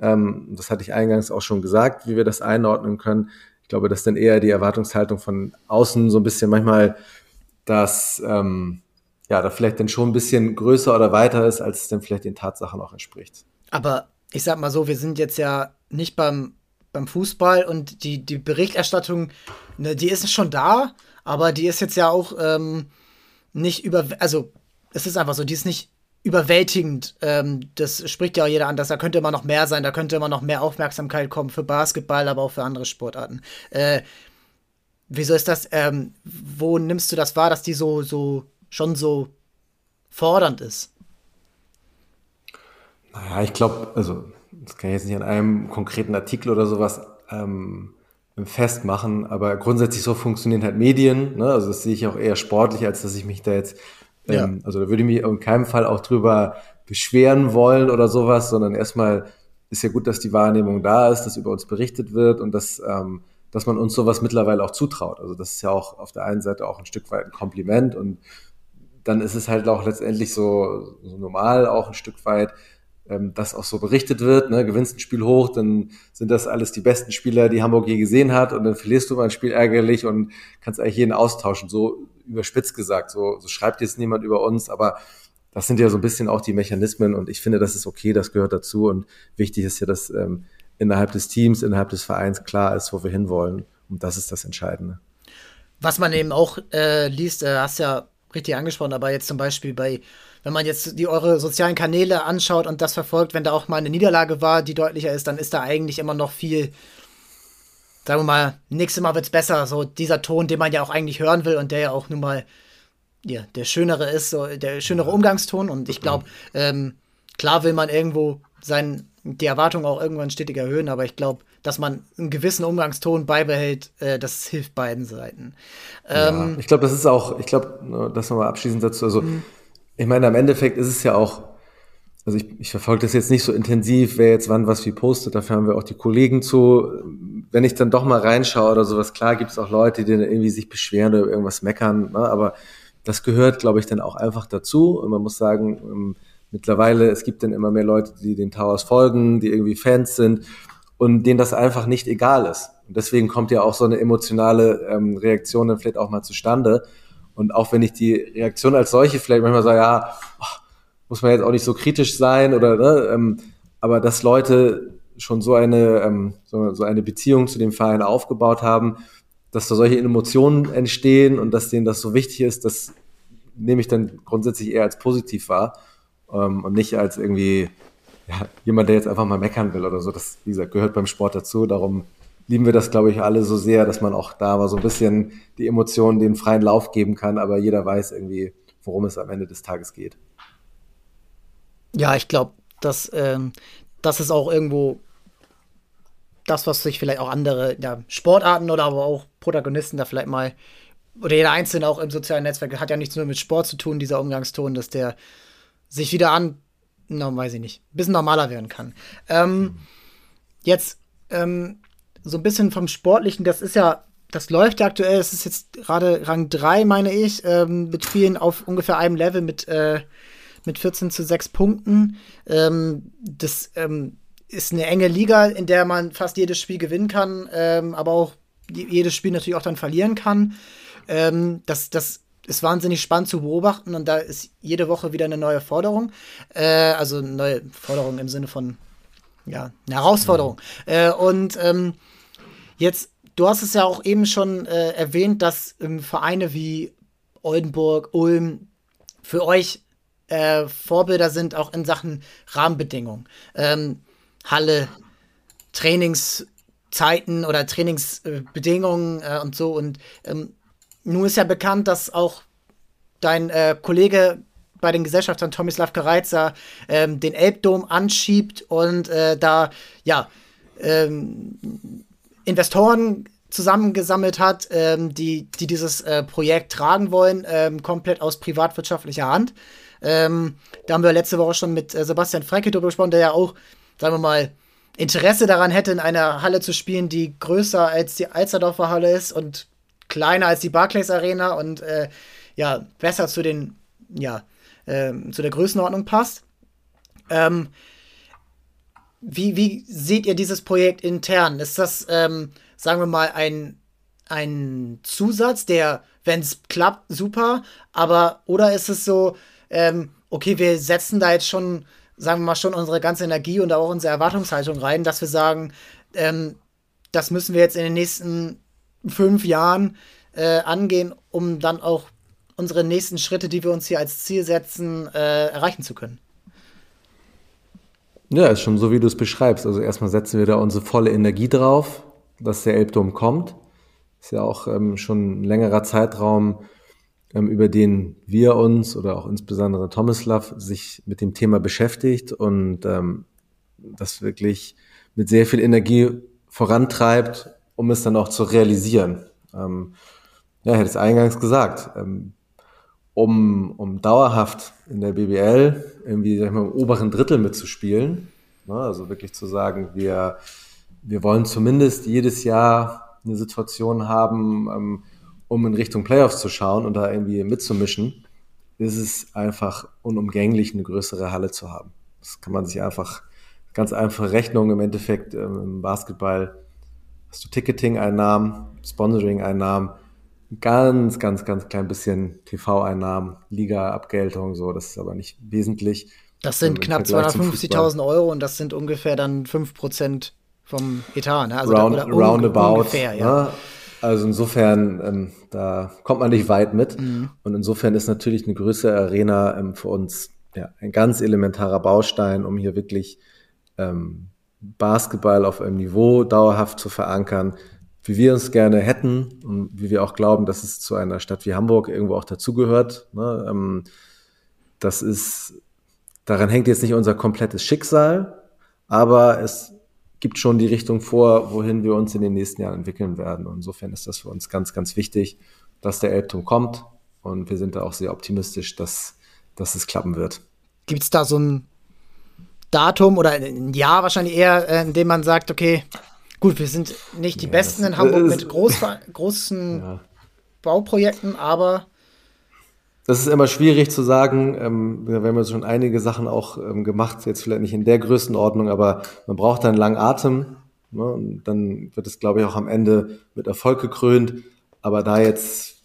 Ähm, das hatte ich eingangs auch schon gesagt, wie wir das einordnen können. Ich glaube, dass dann eher die Erwartungshaltung von außen so ein bisschen manchmal das, ähm, ja, da vielleicht dann schon ein bisschen größer oder weiter ist, als es dann vielleicht den Tatsachen auch entspricht. Aber ich sag mal so, wir sind jetzt ja nicht beim, beim Fußball und die, die Berichterstattung, ne, die ist schon da, aber die ist jetzt ja auch ähm, nicht über, also es ist einfach so, die ist nicht überwältigend. Ähm, das spricht ja auch jeder an, dass da könnte immer noch mehr sein, da könnte immer noch mehr Aufmerksamkeit kommen für Basketball, aber auch für andere Sportarten. Äh, wieso ist das, ähm, wo nimmst du das wahr, dass die so, so, schon so fordernd ist? Naja, ich glaube, also, das kann ich jetzt nicht an einem konkreten Artikel oder sowas ähm, festmachen, aber grundsätzlich so funktionieren halt Medien. Ne? Also das sehe ich auch eher sportlich, als dass ich mich da jetzt, ja. ähm, also da würde ich mich in keinem Fall auch drüber beschweren wollen oder sowas, sondern erstmal ist ja gut, dass die Wahrnehmung da ist, dass über uns berichtet wird und dass, ähm, dass man uns sowas mittlerweile auch zutraut. Also das ist ja auch auf der einen Seite auch ein Stück weit ein Kompliment und dann ist es halt auch letztendlich so, so normal auch ein Stück weit, ähm, das auch so berichtet wird. Ne? Gewinnst ein Spiel hoch, dann sind das alles die besten Spieler, die Hamburg je gesehen hat und dann verlierst du mal ein Spiel ärgerlich und kannst eigentlich jeden austauschen. So überspitzt gesagt, so, so schreibt jetzt niemand über uns, aber das sind ja so ein bisschen auch die Mechanismen und ich finde, das ist okay, das gehört dazu und wichtig ist ja, dass ähm, innerhalb des Teams, innerhalb des Vereins klar ist, wo wir hinwollen und das ist das Entscheidende. Was man eben auch äh, liest, äh, hast ja richtig angesprochen, aber jetzt zum Beispiel bei wenn man jetzt die eure sozialen Kanäle anschaut und das verfolgt, wenn da auch mal eine Niederlage war, die deutlicher ist, dann ist da eigentlich immer noch viel, sagen wir mal, nächstes Mal wird's besser. So dieser Ton, den man ja auch eigentlich hören will und der ja auch nun mal ja, der schönere ist, so der schönere Umgangston. Und ich glaube, ähm, klar will man irgendwo sein, die Erwartung auch irgendwann stetig erhöhen, aber ich glaube, dass man einen gewissen Umgangston beibehält, äh, das hilft beiden Seiten. Ähm, ja, ich glaube, das ist auch, ich glaube, ne, das nochmal abschließend dazu, also mhm ich meine, am Endeffekt ist es ja auch, also ich, ich verfolge das jetzt nicht so intensiv, wer jetzt wann was wie postet, dafür haben wir auch die Kollegen zu. Wenn ich dann doch mal reinschaue oder sowas, klar gibt es auch Leute, die dann irgendwie sich beschweren oder irgendwas meckern, ne? aber das gehört, glaube ich, dann auch einfach dazu. Und man muss sagen, ähm, mittlerweile, es gibt dann immer mehr Leute, die den Towers folgen, die irgendwie Fans sind und denen das einfach nicht egal ist. Und deswegen kommt ja auch so eine emotionale ähm, Reaktion dann vielleicht auch mal zustande. Und auch wenn ich die Reaktion als solche vielleicht manchmal sage, ja, oh, muss man jetzt auch nicht so kritisch sein oder, ne, ähm, aber dass Leute schon so eine, ähm, so, so eine Beziehung zu dem Verein aufgebaut haben, dass da solche Emotionen entstehen und dass denen das so wichtig ist, das nehme ich dann grundsätzlich eher als positiv wahr ähm, und nicht als irgendwie ja, jemand, der jetzt einfach mal meckern will oder so. Das, wie gesagt, gehört beim Sport dazu. Darum lieben wir das, glaube ich, alle so sehr, dass man auch da mal so ein bisschen die Emotionen den freien Lauf geben kann, aber jeder weiß irgendwie, worum es am Ende des Tages geht. Ja, ich glaube, dass ähm, das ist auch irgendwo das, was sich vielleicht auch andere ja, Sportarten oder aber auch Protagonisten da vielleicht mal oder jeder Einzelne auch im sozialen Netzwerk hat ja nichts nur mit Sport zu tun, dieser Umgangston, dass der sich wieder an, no, weiß ich nicht, ein bisschen normaler werden kann. Ähm. Jetzt ähm, so ein bisschen vom Sportlichen, das ist ja, das läuft ja aktuell, es ist jetzt gerade Rang 3, meine ich, ähm, mit Spielen auf ungefähr einem Level mit, äh, mit 14 zu 6 Punkten. Ähm, das ähm, ist eine enge Liga, in der man fast jedes Spiel gewinnen kann, ähm, aber auch jedes Spiel natürlich auch dann verlieren kann. Das, das ist wahnsinnig spannend zu beobachten und da ist jede Woche wieder eine neue Forderung. Äh, also eine neue Forderung im Sinne von ja, eine Herausforderung. Mhm. Äh, und ähm, Jetzt, du hast es ja auch eben schon äh, erwähnt, dass ähm, Vereine wie Oldenburg, Ulm für euch äh, Vorbilder sind, auch in Sachen Rahmenbedingungen. Ähm, Halle, Trainingszeiten oder Trainingsbedingungen äh, und so. Und ähm, nun ist ja bekannt, dass auch dein äh, Kollege bei den Gesellschaftern Tomislav Kareiza ähm, den Elbdom anschiebt und äh, da ja ähm, Investoren zusammengesammelt hat, ähm, die, die dieses äh, Projekt tragen wollen, ähm, komplett aus privatwirtschaftlicher Hand. Ähm, da haben wir letzte Woche schon mit äh, Sebastian Frecke darüber gesprochen, der ja auch, sagen wir mal, Interesse daran hätte, in einer Halle zu spielen, die größer als die Alsterdorfer Halle ist und kleiner als die Barclays Arena und äh, ja, besser zu den, ja, äh, zu der Größenordnung passt. Ähm, wie, wie seht ihr dieses Projekt intern? Ist das, ähm, sagen wir mal, ein, ein Zusatz, der, wenn es klappt, super, aber oder ist es so, ähm, okay, wir setzen da jetzt schon, sagen wir mal, schon unsere ganze Energie und auch unsere Erwartungshaltung rein, dass wir sagen, ähm, das müssen wir jetzt in den nächsten fünf Jahren äh, angehen, um dann auch unsere nächsten Schritte, die wir uns hier als Ziel setzen, äh, erreichen zu können. Ja, ist schon so, wie du es beschreibst. Also erstmal setzen wir da unsere volle Energie drauf, dass der Elbdom kommt. Ist ja auch ähm, schon ein längerer Zeitraum, ähm, über den wir uns oder auch insbesondere Tomislav sich mit dem Thema beschäftigt und ähm, das wirklich mit sehr viel Energie vorantreibt, um es dann auch zu realisieren. Ähm, ja, ich hätte es eingangs gesagt. Ähm, um, um dauerhaft in der BBL irgendwie sag ich mal, im oberen Drittel mitzuspielen. Ne? Also wirklich zu sagen, wir, wir wollen zumindest jedes Jahr eine Situation haben, ähm, um in Richtung Playoffs zu schauen und da irgendwie mitzumischen, ist es einfach unumgänglich, eine größere Halle zu haben. Das kann man sich einfach, ganz einfache Rechnung im Endeffekt ähm, im Basketball. Hast du Ticketing-Einnahmen, Sponsoring-Einnahmen, ganz, ganz, ganz klein bisschen TV-Einnahmen, Liga-Abgeltung, so, das ist aber nicht wesentlich. Das sind ähm, knapp 250.000 Euro und das sind ungefähr dann 5% vom Etat, ne? Also Round, da, roundabout. Ungefähr, ja. Ne? Also insofern, ähm, da kommt man nicht weit mit. Mhm. Und insofern ist natürlich eine größere Arena ähm, für uns ja, ein ganz elementarer Baustein, um hier wirklich ähm, Basketball auf einem Niveau dauerhaft zu verankern, wie wir uns gerne hätten und wie wir auch glauben, dass es zu einer Stadt wie Hamburg irgendwo auch dazugehört. Ne? Ähm, das ist, daran hängt jetzt nicht unser komplettes Schicksal, aber es gibt schon die Richtung vor, wohin wir uns in den nächsten Jahren entwickeln werden. Und insofern ist das für uns ganz, ganz wichtig, dass der Elbturm kommt. Und wir sind da auch sehr optimistisch, dass, dass es klappen wird. Gibt es da so ein Datum oder ein Jahr wahrscheinlich eher, äh, in dem man sagt, okay, Gut, wir sind nicht die ja, Besten in Hamburg mit groß, großen ja. Bauprojekten, aber. Das ist immer schwierig zu sagen. Ähm, wir haben ja schon einige Sachen auch ähm, gemacht, jetzt vielleicht nicht in der Größenordnung, aber man braucht einen langen Atem. Ne? Und dann wird es, glaube ich, auch am Ende mit Erfolg gekrönt. Aber da jetzt,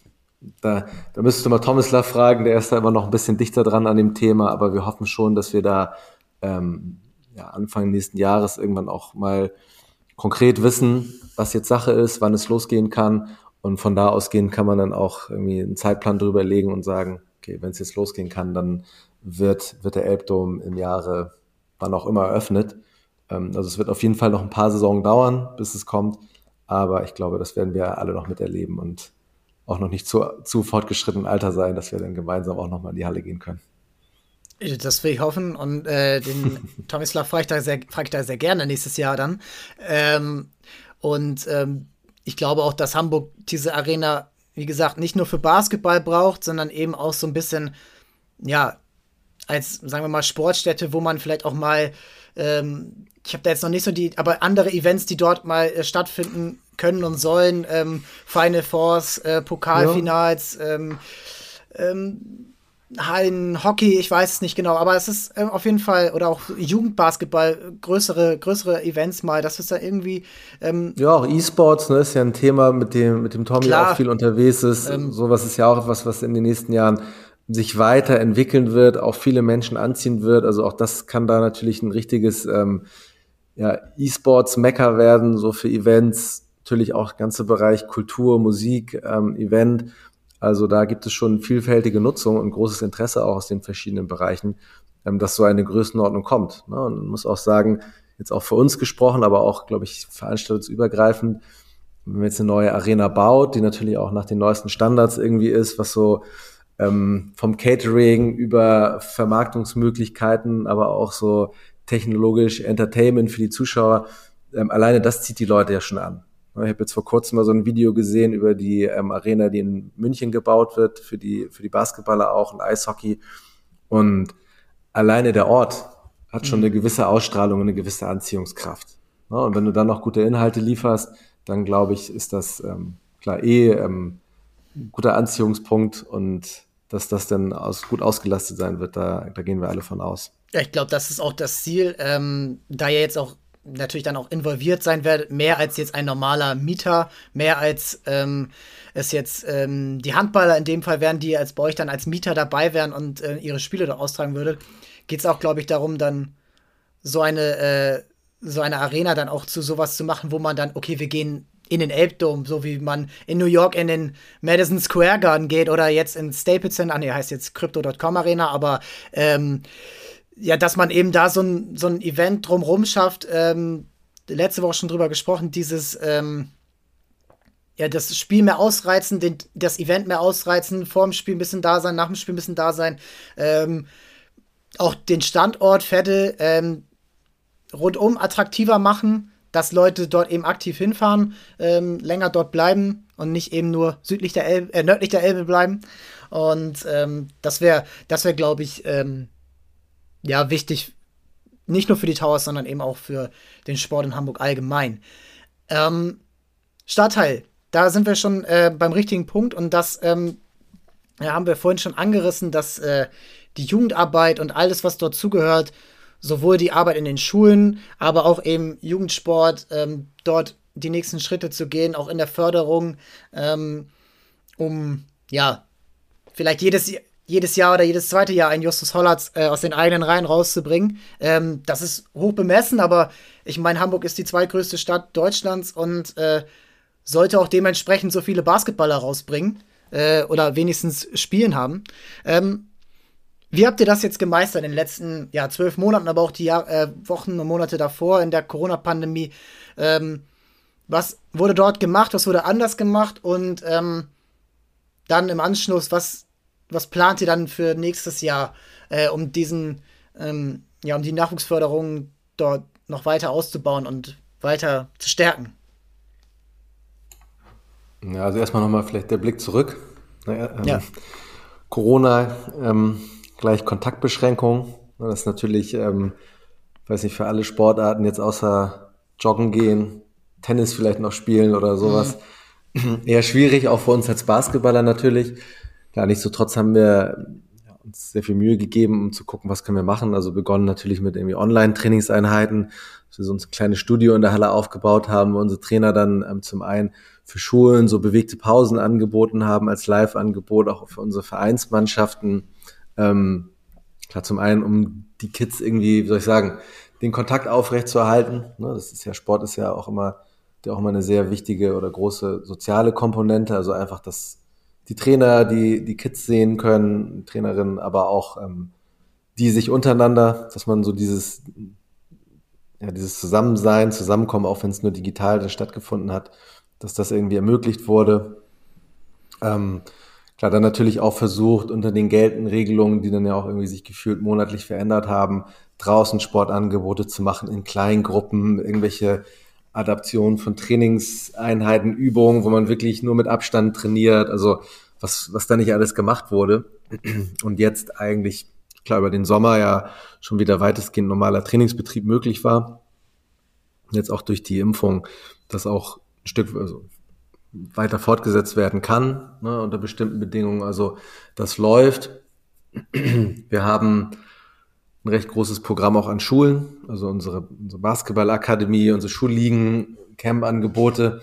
da, da müsstest du mal Tomislav fragen, der ist da immer noch ein bisschen dichter dran an dem Thema, aber wir hoffen schon, dass wir da ähm, ja, Anfang nächsten Jahres irgendwann auch mal konkret wissen, was jetzt Sache ist, wann es losgehen kann. Und von da ausgehend kann man dann auch irgendwie einen Zeitplan drüber legen und sagen, okay, wenn es jetzt losgehen kann, dann wird, wird der Elbdom im Jahre wann auch immer eröffnet. Ähm, also es wird auf jeden Fall noch ein paar Saisonen dauern, bis es kommt. Aber ich glaube, das werden wir alle noch miterleben und auch noch nicht zu, zu fortgeschrittenen Alter sein, dass wir dann gemeinsam auch nochmal in die Halle gehen können. Das will ich hoffen. Und äh, den Tomislav frage ich, da sehr, frage ich da sehr gerne nächstes Jahr dann. Ähm, und ähm, ich glaube auch, dass Hamburg diese Arena, wie gesagt, nicht nur für Basketball braucht, sondern eben auch so ein bisschen, ja, als, sagen wir mal, Sportstätte, wo man vielleicht auch mal, ähm, ich habe da jetzt noch nicht so die, aber andere Events, die dort mal äh, stattfinden können und sollen, ähm, Final Force, äh, Pokalfinals, ja. ähm, ein Hockey, ich weiß es nicht genau, aber es ist äh, auf jeden Fall, oder auch Jugendbasketball, größere, größere Events mal, dass es da irgendwie. Ähm, ja, auch E-Sports, ne, ist ja ein Thema, mit dem, mit dem Tommy klar, auch viel unterwegs ist. Ähm, Sowas ist ja auch etwas, was in den nächsten Jahren sich weiterentwickeln wird, auch viele Menschen anziehen wird. Also auch das kann da natürlich ein richtiges ähm, ja, E-Sports-Mecker werden, so für Events, natürlich auch ganze Bereich Kultur, Musik, ähm, Event also da gibt es schon vielfältige Nutzung und großes Interesse auch aus den verschiedenen Bereichen, ähm, dass so eine Größenordnung kommt. Ne? Und man muss auch sagen, jetzt auch für uns gesprochen, aber auch, glaube ich, veranstaltungsübergreifend, wenn man jetzt eine neue Arena baut, die natürlich auch nach den neuesten Standards irgendwie ist, was so ähm, vom Catering über Vermarktungsmöglichkeiten, aber auch so technologisch Entertainment für die Zuschauer, ähm, alleine das zieht die Leute ja schon an. Ich habe jetzt vor kurzem mal so ein Video gesehen über die ähm, Arena, die in München gebaut wird, für die, für die Basketballer auch und Eishockey. Und alleine der Ort hat schon mhm. eine gewisse Ausstrahlung und eine gewisse Anziehungskraft. Ja, und wenn du dann noch gute Inhalte lieferst, dann glaube ich, ist das ähm, klar eh ähm, ein guter Anziehungspunkt und dass das dann aus, gut ausgelastet sein wird, da, da gehen wir alle von aus. Ja, ich glaube, das ist auch das Ziel, ähm, da ja jetzt auch natürlich dann auch involviert sein werdet, mehr als jetzt ein normaler Mieter, mehr als ähm, es jetzt ähm, die Handballer in dem Fall wären, die als bei euch dann als Mieter dabei wären und äh, ihre Spiele da austragen würdet, geht es auch, glaube ich, darum, dann so eine, äh, so eine Arena dann auch zu sowas zu machen, wo man dann, okay, wir gehen in den Elbdom, so wie man in New York in den Madison Square Garden geht oder jetzt in Staples Center, ah nee, heißt jetzt Crypto.com Arena, aber ähm, ja, dass man eben da so ein, so ein Event drumrum schafft, ähm, letzte Woche schon drüber gesprochen, dieses, ähm, ja, das Spiel mehr ausreizen, den, das Event mehr ausreizen, vor dem Spiel ein bisschen da sein, nach dem Spiel ein bisschen da sein, ähm, auch den Standort Vettel ähm, rundum attraktiver machen, dass Leute dort eben aktiv hinfahren, ähm, länger dort bleiben und nicht eben nur südlich der Elbe, äh, nördlich der Elbe bleiben. Und ähm, das wäre, das wäre, glaube ich, ähm, ja, wichtig, nicht nur für die Towers, sondern eben auch für den Sport in Hamburg allgemein. Ähm, Stadtteil, da sind wir schon äh, beim richtigen Punkt und das ähm, ja, haben wir vorhin schon angerissen, dass äh, die Jugendarbeit und alles, was dort zugehört, sowohl die Arbeit in den Schulen, aber auch eben Jugendsport, ähm, dort die nächsten Schritte zu gehen, auch in der Förderung, ähm, um ja, vielleicht jedes, jedes Jahr oder jedes zweite Jahr einen Justus Hollatz äh, aus den eigenen Reihen rauszubringen. Ähm, das ist hoch bemessen, aber ich meine, Hamburg ist die zweitgrößte Stadt Deutschlands und äh, sollte auch dementsprechend so viele Basketballer rausbringen äh, oder wenigstens spielen haben. Ähm, wie habt ihr das jetzt gemeistert in den letzten ja, zwölf Monaten, aber auch die Jahr, äh, Wochen und Monate davor in der Corona-Pandemie? Ähm, was wurde dort gemacht? Was wurde anders gemacht? Und ähm, dann im Anschluss, was, was plant ihr dann für nächstes Jahr, äh, um diesen, ähm, ja, um die Nachwuchsförderung dort noch weiter auszubauen und weiter zu stärken? Ja, also erstmal nochmal vielleicht der Blick zurück. Naja, ähm, ja. Corona, ähm, gleich Kontaktbeschränkung. Das ist natürlich, ähm, weiß nicht, für alle Sportarten jetzt außer Joggen gehen, Tennis vielleicht noch spielen oder sowas. Mhm. Eher schwierig, auch für uns als Basketballer natürlich. Gar nicht so trotz haben wir uns sehr viel Mühe gegeben, um zu gucken, was können wir machen. Also begonnen natürlich mit irgendwie Online-Trainingseinheiten, dass wir so ein kleines Studio in der Halle aufgebaut haben, wo unsere Trainer dann ähm, zum einen für Schulen so bewegte Pausen angeboten haben als Live-Angebot, auch für unsere Vereinsmannschaften ähm, klar, zum einen, um die Kids irgendwie, wie soll ich sagen, den Kontakt aufrechtzuerhalten. Ne, das ist ja, Sport ist ja auch immer, der auch immer eine sehr wichtige oder große soziale Komponente. Also einfach, dass die Trainer, die die Kids sehen können, Trainerinnen, aber auch ähm, die sich untereinander, dass man so dieses, ja, dieses Zusammensein, Zusammenkommen, auch wenn es nur digital stattgefunden hat, dass das irgendwie ermöglicht wurde. Ähm, Klar, dann natürlich auch versucht, unter den geltenden Regelungen, die dann ja auch irgendwie sich gefühlt monatlich verändert haben, draußen Sportangebote zu machen in kleinen Gruppen, irgendwelche Adaptionen von Trainingseinheiten, Übungen, wo man wirklich nur mit Abstand trainiert, also was, was da nicht alles gemacht wurde. Und jetzt eigentlich, klar, über den Sommer ja schon wieder weitestgehend normaler Trainingsbetrieb möglich war. Jetzt auch durch die Impfung, das auch ein Stück, also weiter fortgesetzt werden kann, ne, unter bestimmten Bedingungen. Also das läuft. Wir haben ein recht großes Programm auch an Schulen, also unsere, unsere Basketballakademie, unsere Schulligen, Camp-Angebote.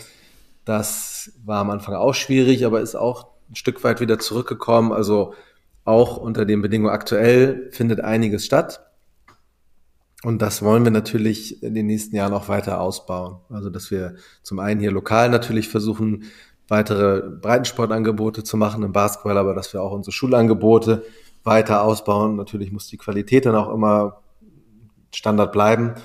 Das war am Anfang auch schwierig, aber ist auch ein Stück weit wieder zurückgekommen. Also auch unter den Bedingungen aktuell findet einiges statt. Und das wollen wir natürlich in den nächsten Jahren auch weiter ausbauen. Also, dass wir zum einen hier lokal natürlich versuchen, weitere Breitensportangebote zu machen im Basketball, aber dass wir auch unsere Schulangebote weiter ausbauen. Natürlich muss die Qualität dann auch immer Standard bleiben.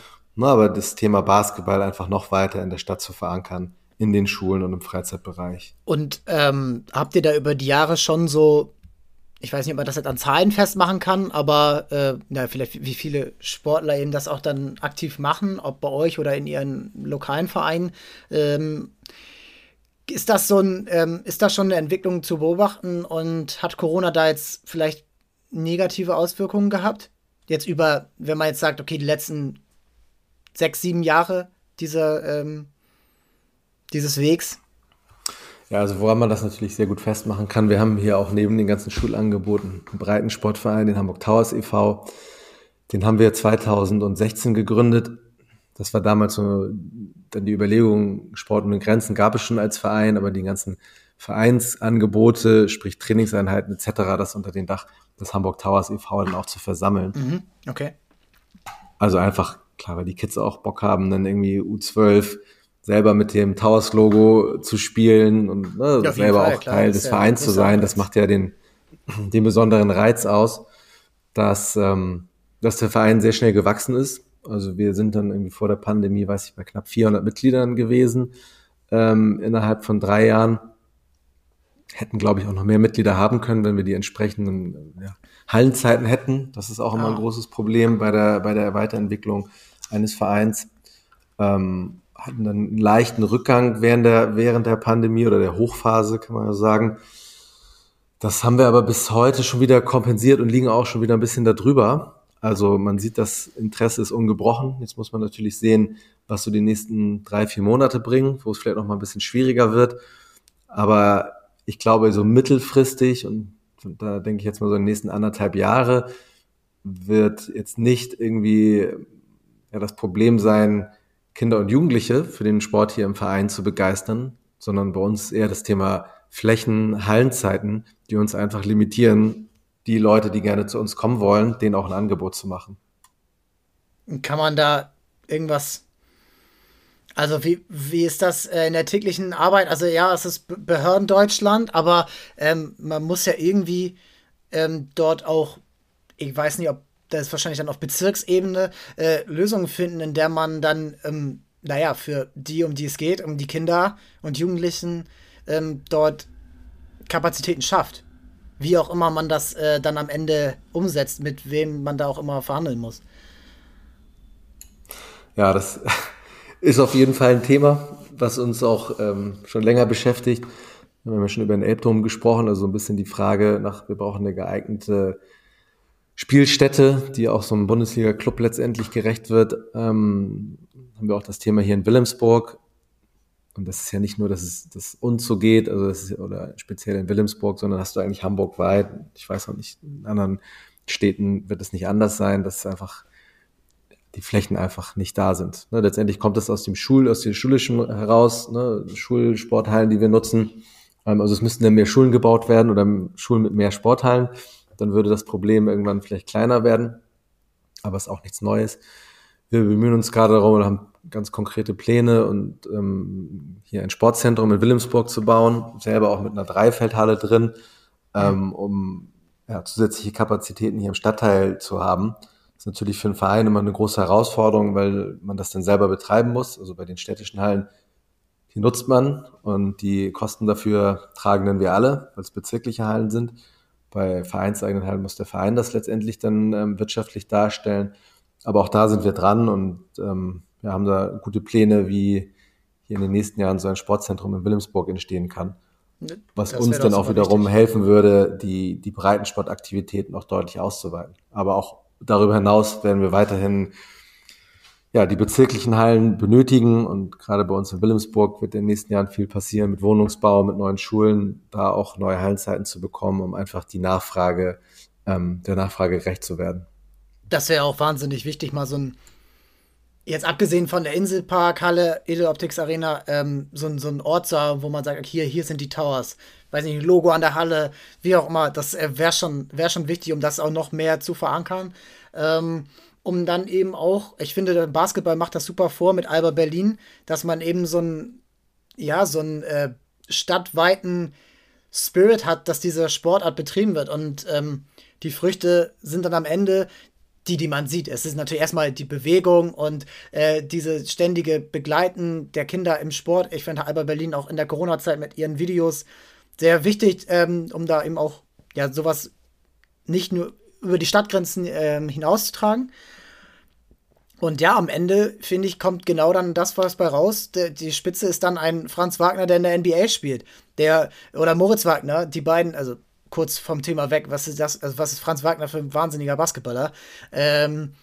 aber das Thema Basketball einfach noch weiter in der Stadt zu verankern, in den Schulen und im Freizeitbereich. Und ähm, habt ihr da über die Jahre schon so ich weiß nicht, ob man das jetzt an Zahlen festmachen kann, aber äh, na, vielleicht wie viele Sportler eben das auch dann aktiv machen, ob bei euch oder in ihren lokalen Vereinen. Ähm, ist das so ein, ähm, ist das schon eine Entwicklung zu beobachten und hat Corona da jetzt vielleicht negative Auswirkungen gehabt? Jetzt über, wenn man jetzt sagt, okay, die letzten sechs, sieben Jahre dieser, ähm, dieses Wegs, ja, also woran man das natürlich sehr gut festmachen kann, wir haben hier auch neben den ganzen Schulangeboten einen breiten Sportverein, den Hamburg Towers e.V., den haben wir 2016 gegründet. Das war damals so dann die Überlegung, Sport ohne Grenzen gab es schon als Verein, aber die ganzen Vereinsangebote, sprich Trainingseinheiten etc., das unter den Dach des Hamburg Towers e.V. dann auch zu versammeln. Mhm, okay. Also einfach, klar, weil die Kids auch Bock haben, dann irgendwie U12 selber mit dem Towers-Logo zu spielen und ne, ja, selber Fall, auch klar, Teil des Vereins zu sein. Das macht ja den, den besonderen Reiz aus, dass, ähm, dass der Verein sehr schnell gewachsen ist. Also wir sind dann irgendwie vor der Pandemie, weiß ich, bei knapp 400 Mitgliedern gewesen ähm, innerhalb von drei Jahren. Hätten, glaube ich, auch noch mehr Mitglieder haben können, wenn wir die entsprechenden ja, Hallenzeiten hätten. Das ist auch immer ein großes Problem bei der, bei der Weiterentwicklung eines Vereins. Ähm, hatten dann einen leichten Rückgang während der, während der Pandemie oder der Hochphase, kann man ja sagen. Das haben wir aber bis heute schon wieder kompensiert und liegen auch schon wieder ein bisschen darüber. Also man sieht, das Interesse ist ungebrochen. Jetzt muss man natürlich sehen, was so die nächsten drei, vier Monate bringen, wo es vielleicht noch mal ein bisschen schwieriger wird. Aber ich glaube, so mittelfristig und da denke ich jetzt mal so in den nächsten anderthalb Jahre wird jetzt nicht irgendwie ja, das Problem sein, Kinder und Jugendliche für den Sport hier im Verein zu begeistern, sondern bei uns eher das Thema Flächen, Hallenzeiten, die uns einfach limitieren, die Leute, die gerne zu uns kommen wollen, denen auch ein Angebot zu machen. Kann man da irgendwas also wie, wie ist das äh, in der täglichen Arbeit? Also ja, es ist Behördendeutschland, aber ähm, man muss ja irgendwie ähm, dort auch, ich weiß nicht, ob das wahrscheinlich dann auf Bezirksebene äh, Lösungen finden, in der man dann, ähm, naja, für die, um die es geht, um die Kinder und Jugendlichen ähm, dort Kapazitäten schafft. Wie auch immer man das äh, dann am Ende umsetzt, mit wem man da auch immer verhandeln muss. Ja, das ist auf jeden Fall ein Thema, was uns auch ähm, schon länger beschäftigt. Wir haben ja schon über den Elbturm gesprochen, also ein bisschen die Frage nach, wir brauchen eine geeignete Spielstätte, die auch so einem Bundesliga-Club letztendlich gerecht wird. Ähm, haben wir auch das Thema hier in Wilhelmsburg. Und das ist ja nicht nur, dass es das uns so geht, also das ist, oder speziell in Wilhelmsburg, sondern hast du eigentlich Hamburg weit. Ich weiß auch nicht, in anderen Städten wird es nicht anders sein, dass einfach die Flächen einfach nicht da sind. Ne, letztendlich kommt es aus dem Schul, aus dem Schulischen heraus, ne, Schulsporthallen, die wir nutzen. Ähm, also es müssten dann mehr Schulen gebaut werden oder Schulen mit mehr Sporthallen dann würde das Problem irgendwann vielleicht kleiner werden. Aber es ist auch nichts Neues. Wir bemühen uns gerade darum und haben ganz konkrete Pläne und ähm, hier ein Sportzentrum in Wilhelmsburg zu bauen, selber auch mit einer Dreifeldhalle drin, ähm, um ja, zusätzliche Kapazitäten hier im Stadtteil zu haben. Ist natürlich für einen Verein immer eine große Herausforderung, weil man das dann selber betreiben muss. Also bei den städtischen Hallen, die nutzt man und die Kosten dafür tragen dann wir alle, weil es bezirkliche Hallen sind. Bei vereinseigenen Hallen muss der Verein das letztendlich dann ähm, wirtschaftlich darstellen. Aber auch da sind wir dran und ähm, wir haben da gute Pläne, wie hier in den nächsten Jahren so ein Sportzentrum in Wilhelmsburg entstehen kann. Was das uns dann auch wiederum wichtig. helfen würde, die, die Breitensportaktivitäten auch deutlich auszuweiten. Aber auch darüber hinaus werden wir weiterhin ja, die bezirklichen Hallen benötigen und gerade bei uns in Wilhelmsburg wird in den nächsten Jahren viel passieren mit Wohnungsbau, mit neuen Schulen, da auch neue Hallenzeiten zu bekommen, um einfach die Nachfrage, ähm, der Nachfrage gerecht zu werden. Das wäre auch wahnsinnig wichtig, mal so ein, jetzt abgesehen von der Inselparkhalle, Edeloptics Arena, ähm, so, ein, so ein Ort zu haben, wo man sagt, hier, hier sind die Towers, weiß nicht, Logo an der Halle, wie auch immer, das äh, wäre schon, wär schon wichtig, um das auch noch mehr zu verankern. Ähm, um dann eben auch, ich finde, der Basketball macht das super vor mit Alba Berlin, dass man eben so ein, ja, so einen äh, stadtweiten Spirit hat, dass diese Sportart betrieben wird. Und ähm, die Früchte sind dann am Ende die, die man sieht. Es ist natürlich erstmal die Bewegung und äh, diese ständige Begleiten der Kinder im Sport. Ich finde Alba Berlin auch in der Corona-Zeit mit ihren Videos sehr wichtig, ähm, um da eben auch ja sowas nicht nur über die Stadtgrenzen ähm, hinauszutragen. Und ja, am Ende, finde ich, kommt genau dann das, was bei raus. Der, die Spitze ist dann ein Franz Wagner, der in der NBA spielt. Der, oder Moritz Wagner, die beiden, also kurz vom Thema weg, was ist das, also was ist Franz Wagner für ein wahnsinniger Basketballer? Ähm,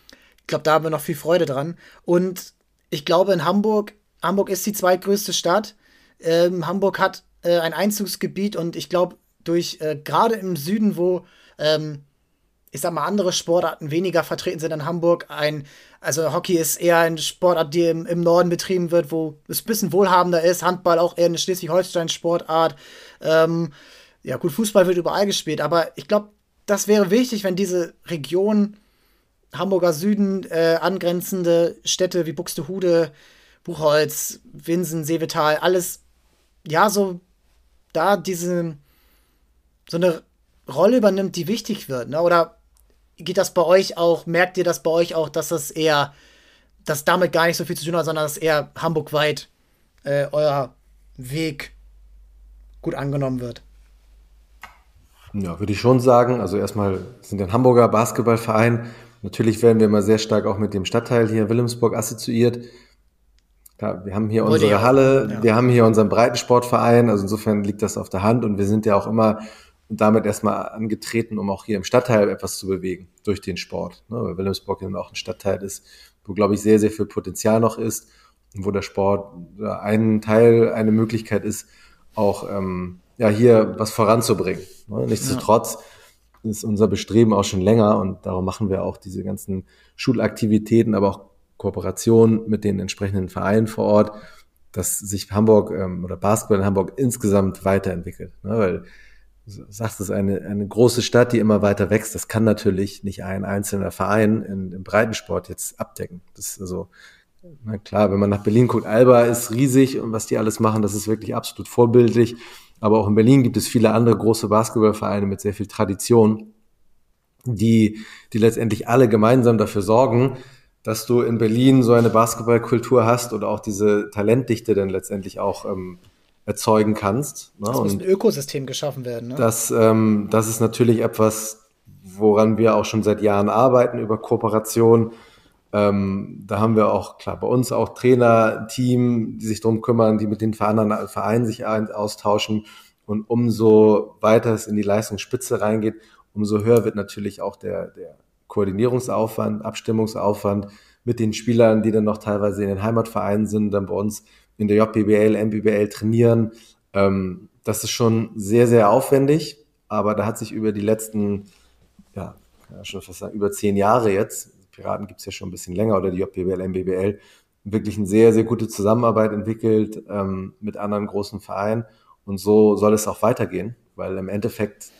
ich glaube, da haben wir noch viel Freude dran. Und ich glaube, in Hamburg, Hamburg ist die zweitgrößte Stadt. Ähm, Hamburg hat äh, ein Einzugsgebiet und ich glaube, durch äh, gerade im Süden, wo ähm, ich sag mal, andere Sportarten weniger vertreten sind in Hamburg. Ein, also Hockey ist eher ein Sportart, die im, im Norden betrieben wird, wo es ein bisschen wohlhabender ist. Handball auch eher eine Schleswig-Holstein-Sportart. Ähm, ja, gut, Fußball wird überall gespielt, aber ich glaube, das wäre wichtig, wenn diese Region Hamburger Süden äh, angrenzende Städte wie Buxtehude Buchholz, Winsen, Seevetal, alles, ja, so da diese, so eine Rolle übernimmt, die wichtig wird, ne? Oder geht das bei euch auch, merkt ihr das bei euch auch, dass das eher, dass damit gar nicht so viel zu tun hat, sondern dass eher Hamburg-weit äh, euer Weg gut angenommen wird? Ja, würde ich schon sagen. Also erstmal sind wir ein Hamburger Basketballverein. Natürlich werden wir immer sehr stark auch mit dem Stadtteil hier Wilhelmsburg assoziiert. Ja, wir haben hier unsere Halle, ja. wir haben hier unseren Breitensportverein, also insofern liegt das auf der Hand und wir sind ja auch immer damit erstmal angetreten, um auch hier im Stadtteil etwas zu bewegen durch den Sport. Ne? Weil Wilhelmsburg eben auch ein Stadtteil ist, wo, glaube ich, sehr, sehr viel Potenzial noch ist und wo der Sport ein Teil, eine Möglichkeit ist, auch ähm, ja, hier was voranzubringen. Ne? Nichtsdestotrotz ja. ist unser Bestreben auch schon länger und darum machen wir auch diese ganzen Schulaktivitäten, aber auch Kooperation mit den entsprechenden Vereinen vor Ort, dass sich Hamburg ähm, oder Basketball in Hamburg insgesamt weiterentwickelt. Ne? Weil du sagst, es ist eine, eine große Stadt, die immer weiter wächst. Das kann natürlich nicht ein einzelner Verein in, im Breitensport jetzt abdecken. Das ist also, na klar, wenn man nach Berlin guckt, Alba ist riesig und was die alles machen, das ist wirklich absolut vorbildlich. Aber auch in Berlin gibt es viele andere große Basketballvereine mit sehr viel Tradition, die, die letztendlich alle gemeinsam dafür sorgen, dass du in Berlin so eine Basketballkultur hast oder auch diese Talentdichte dann letztendlich auch ähm, erzeugen kannst. Ne? Es muss ein Ökosystem geschaffen werden. Ne? Das, ähm, das ist natürlich etwas, woran wir auch schon seit Jahren arbeiten über Kooperation. Ähm, da haben wir auch, klar, bei uns auch Trainer, Team, die sich darum kümmern, die mit den anderen Vereinen sich austauschen. Und umso weiter es in die Leistungsspitze reingeht, umso höher wird natürlich auch der, der Koordinierungsaufwand, Abstimmungsaufwand mit den Spielern, die dann noch teilweise in den Heimatvereinen sind, dann bei uns in der JBL, MBBL trainieren. Ähm, das ist schon sehr, sehr aufwendig, aber da hat sich über die letzten, ja, schon fast sagen, über zehn Jahre jetzt, Piraten gibt es ja schon ein bisschen länger oder die JBL, MBBL, wirklich eine sehr, sehr gute Zusammenarbeit entwickelt ähm, mit anderen großen Vereinen. Und so soll es auch weitergehen, weil im Endeffekt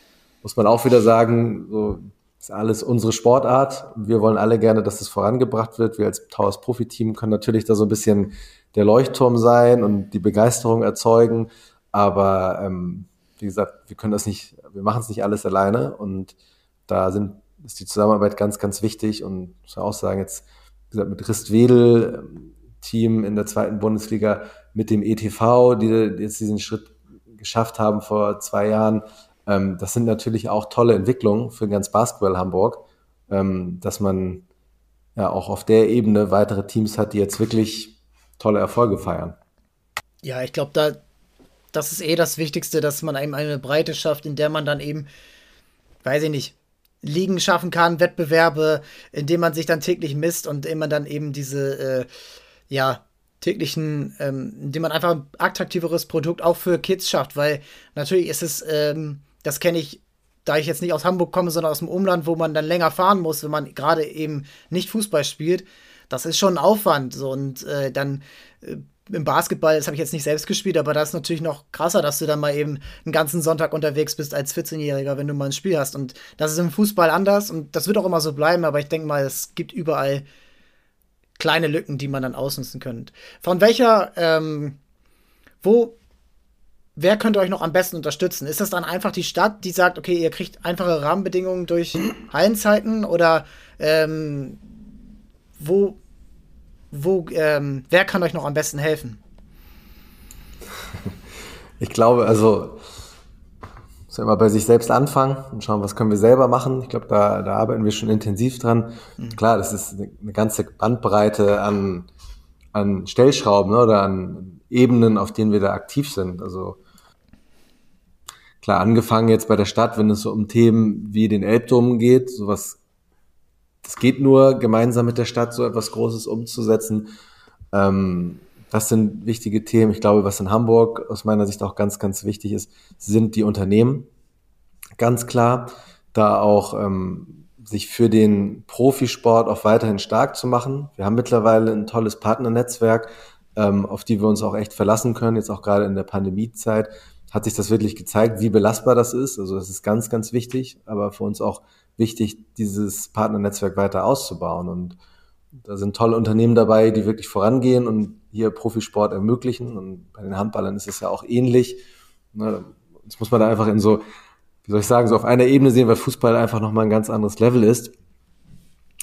muss man auch wieder sagen, so ist alles unsere Sportart. Wir wollen alle gerne, dass es vorangebracht wird. Wir als Towers Profi-Team können natürlich da so ein bisschen der Leuchtturm sein und die Begeisterung erzeugen. Aber ähm, wie gesagt, wir können das nicht, wir machen es nicht alles alleine und da sind, ist die Zusammenarbeit ganz, ganz wichtig und muss auch sagen, jetzt, wie gesagt, mit Ristwedel, ähm, Team in der zweiten Bundesliga, mit dem ETV, die jetzt diesen Schritt geschafft haben vor zwei Jahren, ähm, das sind natürlich auch tolle Entwicklungen für ganz Basketball Hamburg, ähm, dass man ja auch auf der Ebene weitere Teams hat, die jetzt wirklich tolle Erfolge feiern. Ja, ich glaube, da das ist eh das Wichtigste, dass man eben eine Breite schafft, in der man dann eben, weiß ich nicht, Ligen schaffen kann, Wettbewerbe, in denen man sich dann täglich misst und in man dann eben diese, äh, ja, täglichen, ähm, indem man einfach ein attraktiveres Produkt auch für Kids schafft, weil natürlich ist es, ähm, das kenne ich, da ich jetzt nicht aus Hamburg komme, sondern aus dem Umland, wo man dann länger fahren muss, wenn man gerade eben nicht Fußball spielt. Das ist schon ein Aufwand. So, und äh, dann äh, im Basketball, das habe ich jetzt nicht selbst gespielt, aber das ist natürlich noch krasser, dass du dann mal eben einen ganzen Sonntag unterwegs bist als 14-Jähriger, wenn du mal ein Spiel hast. Und das ist im Fußball anders und das wird auch immer so bleiben, aber ich denke mal, es gibt überall kleine Lücken, die man dann ausnutzen könnte. Von welcher, ähm, wo wer könnte euch noch am besten unterstützen? Ist das dann einfach die Stadt, die sagt, okay, ihr kriegt einfache Rahmenbedingungen durch Hallenzeiten oder ähm, wo, wo, ähm, wer kann euch noch am besten helfen? Ich glaube, also muss ja immer bei sich selbst anfangen und schauen, was können wir selber machen. Ich glaube, da, da arbeiten wir schon intensiv dran. Mhm. Klar, das ist eine ganze Bandbreite an, an Stellschrauben ne, oder an Ebenen, auf denen wir da aktiv sind. Also klar, angefangen jetzt bei der Stadt, wenn es so um Themen wie den Elbdom geht, sowas, das geht nur gemeinsam mit der Stadt, so etwas Großes umzusetzen. Ähm, das sind wichtige Themen. Ich glaube, was in Hamburg aus meiner Sicht auch ganz, ganz wichtig ist, sind die Unternehmen. Ganz klar, da auch ähm, sich für den Profisport auch weiterhin stark zu machen. Wir haben mittlerweile ein tolles Partnernetzwerk, ähm, auf die wir uns auch echt verlassen können, jetzt auch gerade in der Pandemiezeit, hat sich das wirklich gezeigt, wie belastbar das ist. Also das ist ganz, ganz wichtig, aber für uns auch wichtig, dieses Partnernetzwerk weiter auszubauen. Und Da sind tolle Unternehmen dabei, die wirklich vorangehen und hier Profisport ermöglichen. Und bei den Handballern ist es ja auch ähnlich. Ne, das muss man da einfach in so, wie soll ich sagen, so auf einer Ebene sehen, weil Fußball einfach nochmal ein ganz anderes Level ist.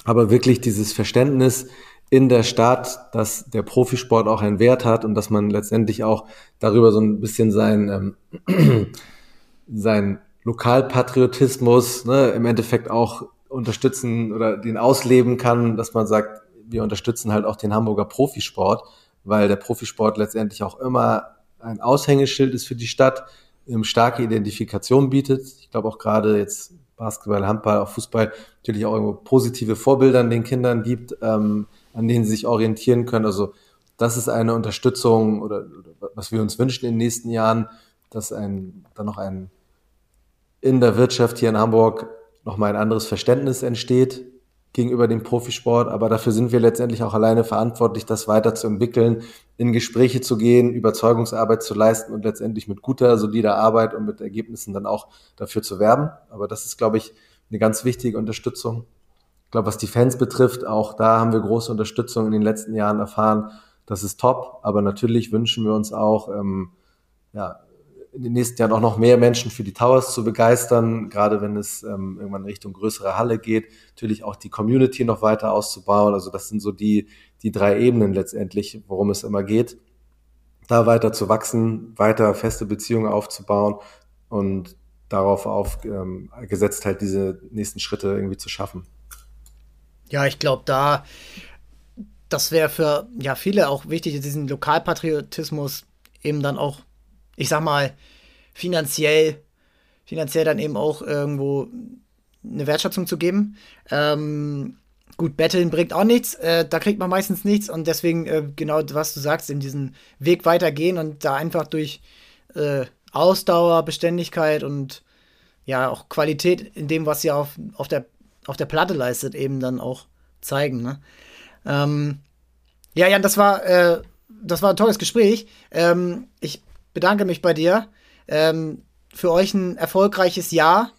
Aber wirklich dieses Verständnis in der Stadt, dass der Profisport auch einen Wert hat und dass man letztendlich auch darüber so ein bisschen sein, ähm, sein Lokalpatriotismus ne, im Endeffekt auch unterstützen oder den ausleben kann, dass man sagt, wir unterstützen halt auch den Hamburger Profisport, weil der Profisport letztendlich auch immer ein Aushängeschild ist für die Stadt, starke Identifikation bietet. Ich glaube auch gerade jetzt Basketball, Handball, auch Fußball natürlich auch irgendwo positive Vorbilder den Kindern gibt, ähm, an denen sie sich orientieren können. Also das ist eine Unterstützung oder, oder was wir uns wünschen in den nächsten Jahren, dass ein, dann noch ein in der Wirtschaft hier in Hamburg nochmal ein anderes Verständnis entsteht gegenüber dem Profisport, aber dafür sind wir letztendlich auch alleine verantwortlich, das weiterzuentwickeln, in Gespräche zu gehen, Überzeugungsarbeit zu leisten und letztendlich mit guter, solider Arbeit und mit Ergebnissen dann auch dafür zu werben. Aber das ist, glaube ich, eine ganz wichtige Unterstützung. Ich glaube, was die Fans betrifft, auch da haben wir große Unterstützung in den letzten Jahren erfahren. Das ist top, aber natürlich wünschen wir uns auch, ähm, ja, in den nächsten Jahren auch noch mehr Menschen für die Towers zu begeistern, gerade wenn es ähm, irgendwann Richtung größere Halle geht. Natürlich auch die Community noch weiter auszubauen. Also das sind so die, die drei Ebenen letztendlich, worum es immer geht. Da weiter zu wachsen, weiter feste Beziehungen aufzubauen und darauf aufgesetzt ähm, halt diese nächsten Schritte irgendwie zu schaffen. Ja, ich glaube, da, das wäre für ja viele auch wichtig, diesen Lokalpatriotismus eben dann auch ich sag mal, finanziell, finanziell dann eben auch irgendwo eine Wertschätzung zu geben. Ähm, gut, Betteln bringt auch nichts, äh, da kriegt man meistens nichts und deswegen äh, genau, was du sagst, in diesen Weg weitergehen und da einfach durch äh, Ausdauer, Beständigkeit und ja auch Qualität in dem, was sie auf, auf, der, auf der Platte leistet, eben dann auch zeigen. Ne? Ähm, ja, Jan, das war, äh, das war ein tolles Gespräch. Ähm, ich bedanke mich bei dir. Ähm, für euch ein erfolgreiches Jahr.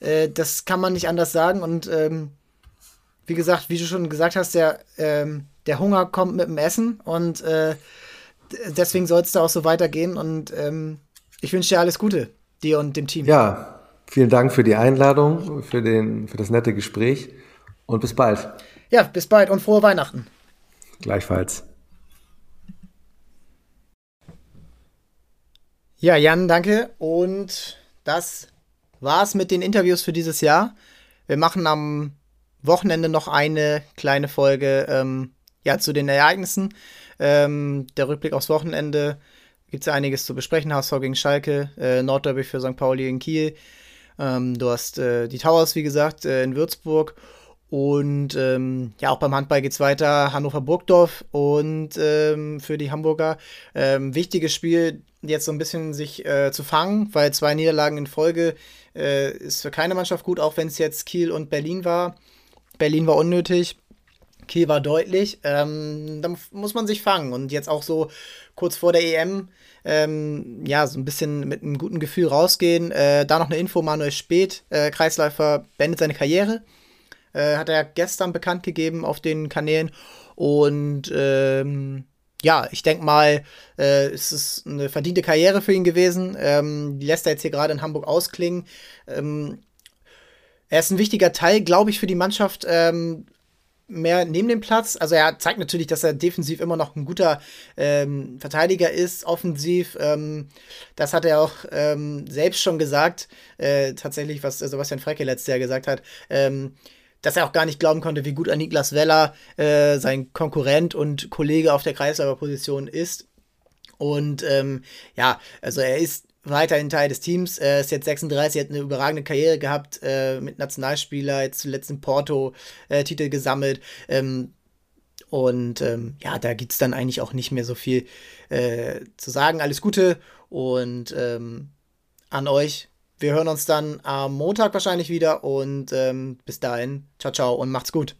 Äh, das kann man nicht anders sagen. Und ähm, wie gesagt, wie du schon gesagt hast, der, ähm, der Hunger kommt mit dem Essen und äh, deswegen soll es da auch so weitergehen. Und ähm, ich wünsche dir alles Gute, dir und dem Team. Ja, vielen Dank für die Einladung, für, den, für das nette Gespräch und bis bald. Ja, bis bald und frohe Weihnachten. Gleichfalls. Ja, Jan, danke. Und das war's mit den Interviews für dieses Jahr. Wir machen am Wochenende noch eine kleine Folge ähm, ja, zu den Ereignissen. Ähm, der Rückblick aufs Wochenende gibt es ja einiges zu besprechen. HSV gegen Schalke, äh, Nordderby für St. Pauli in Kiel. Ähm, du hast äh, die Towers, wie gesagt, äh, in Würzburg. Und ähm, ja, auch beim Handball geht es weiter. Hannover-Burgdorf und ähm, für die Hamburger ähm, wichtiges Spiel jetzt so ein bisschen sich äh, zu fangen, weil zwei Niederlagen in Folge äh, ist für keine Mannschaft gut, auch wenn es jetzt Kiel und Berlin war. Berlin war unnötig, Kiel war deutlich. Ähm, da muss man sich fangen und jetzt auch so kurz vor der EM ähm, ja, so ein bisschen mit einem guten Gefühl rausgehen. Äh, da noch eine Info: Manuel Speth, äh, Kreisläufer, beendet seine Karriere. Äh, hat er gestern bekannt gegeben auf den Kanälen. Und ähm, ja, ich denke mal, äh, es ist eine verdiente Karriere für ihn gewesen. Ähm, die lässt er jetzt hier gerade in Hamburg ausklingen. Ähm, er ist ein wichtiger Teil, glaube ich, für die Mannschaft. Ähm, mehr neben dem Platz. Also er zeigt natürlich, dass er defensiv immer noch ein guter ähm, Verteidiger ist, offensiv. Ähm, das hat er auch ähm, selbst schon gesagt. Äh, tatsächlich, was Sebastian Frecke letztes Jahr gesagt hat. Dass er auch gar nicht glauben konnte, wie gut Niklas Weller äh, sein Konkurrent und Kollege auf der Kreisläuferposition ist. Und ähm, ja, also er ist weiterhin Teil des Teams. Er ist jetzt 36, hat eine überragende Karriere gehabt äh, mit Nationalspieler, jetzt zuletzt in Porto äh, Titel gesammelt. Ähm, und ähm, ja, da gibt es dann eigentlich auch nicht mehr so viel äh, zu sagen. Alles Gute und ähm, an euch wir hören uns dann am Montag wahrscheinlich wieder und ähm, bis dahin, ciao, ciao und macht's gut.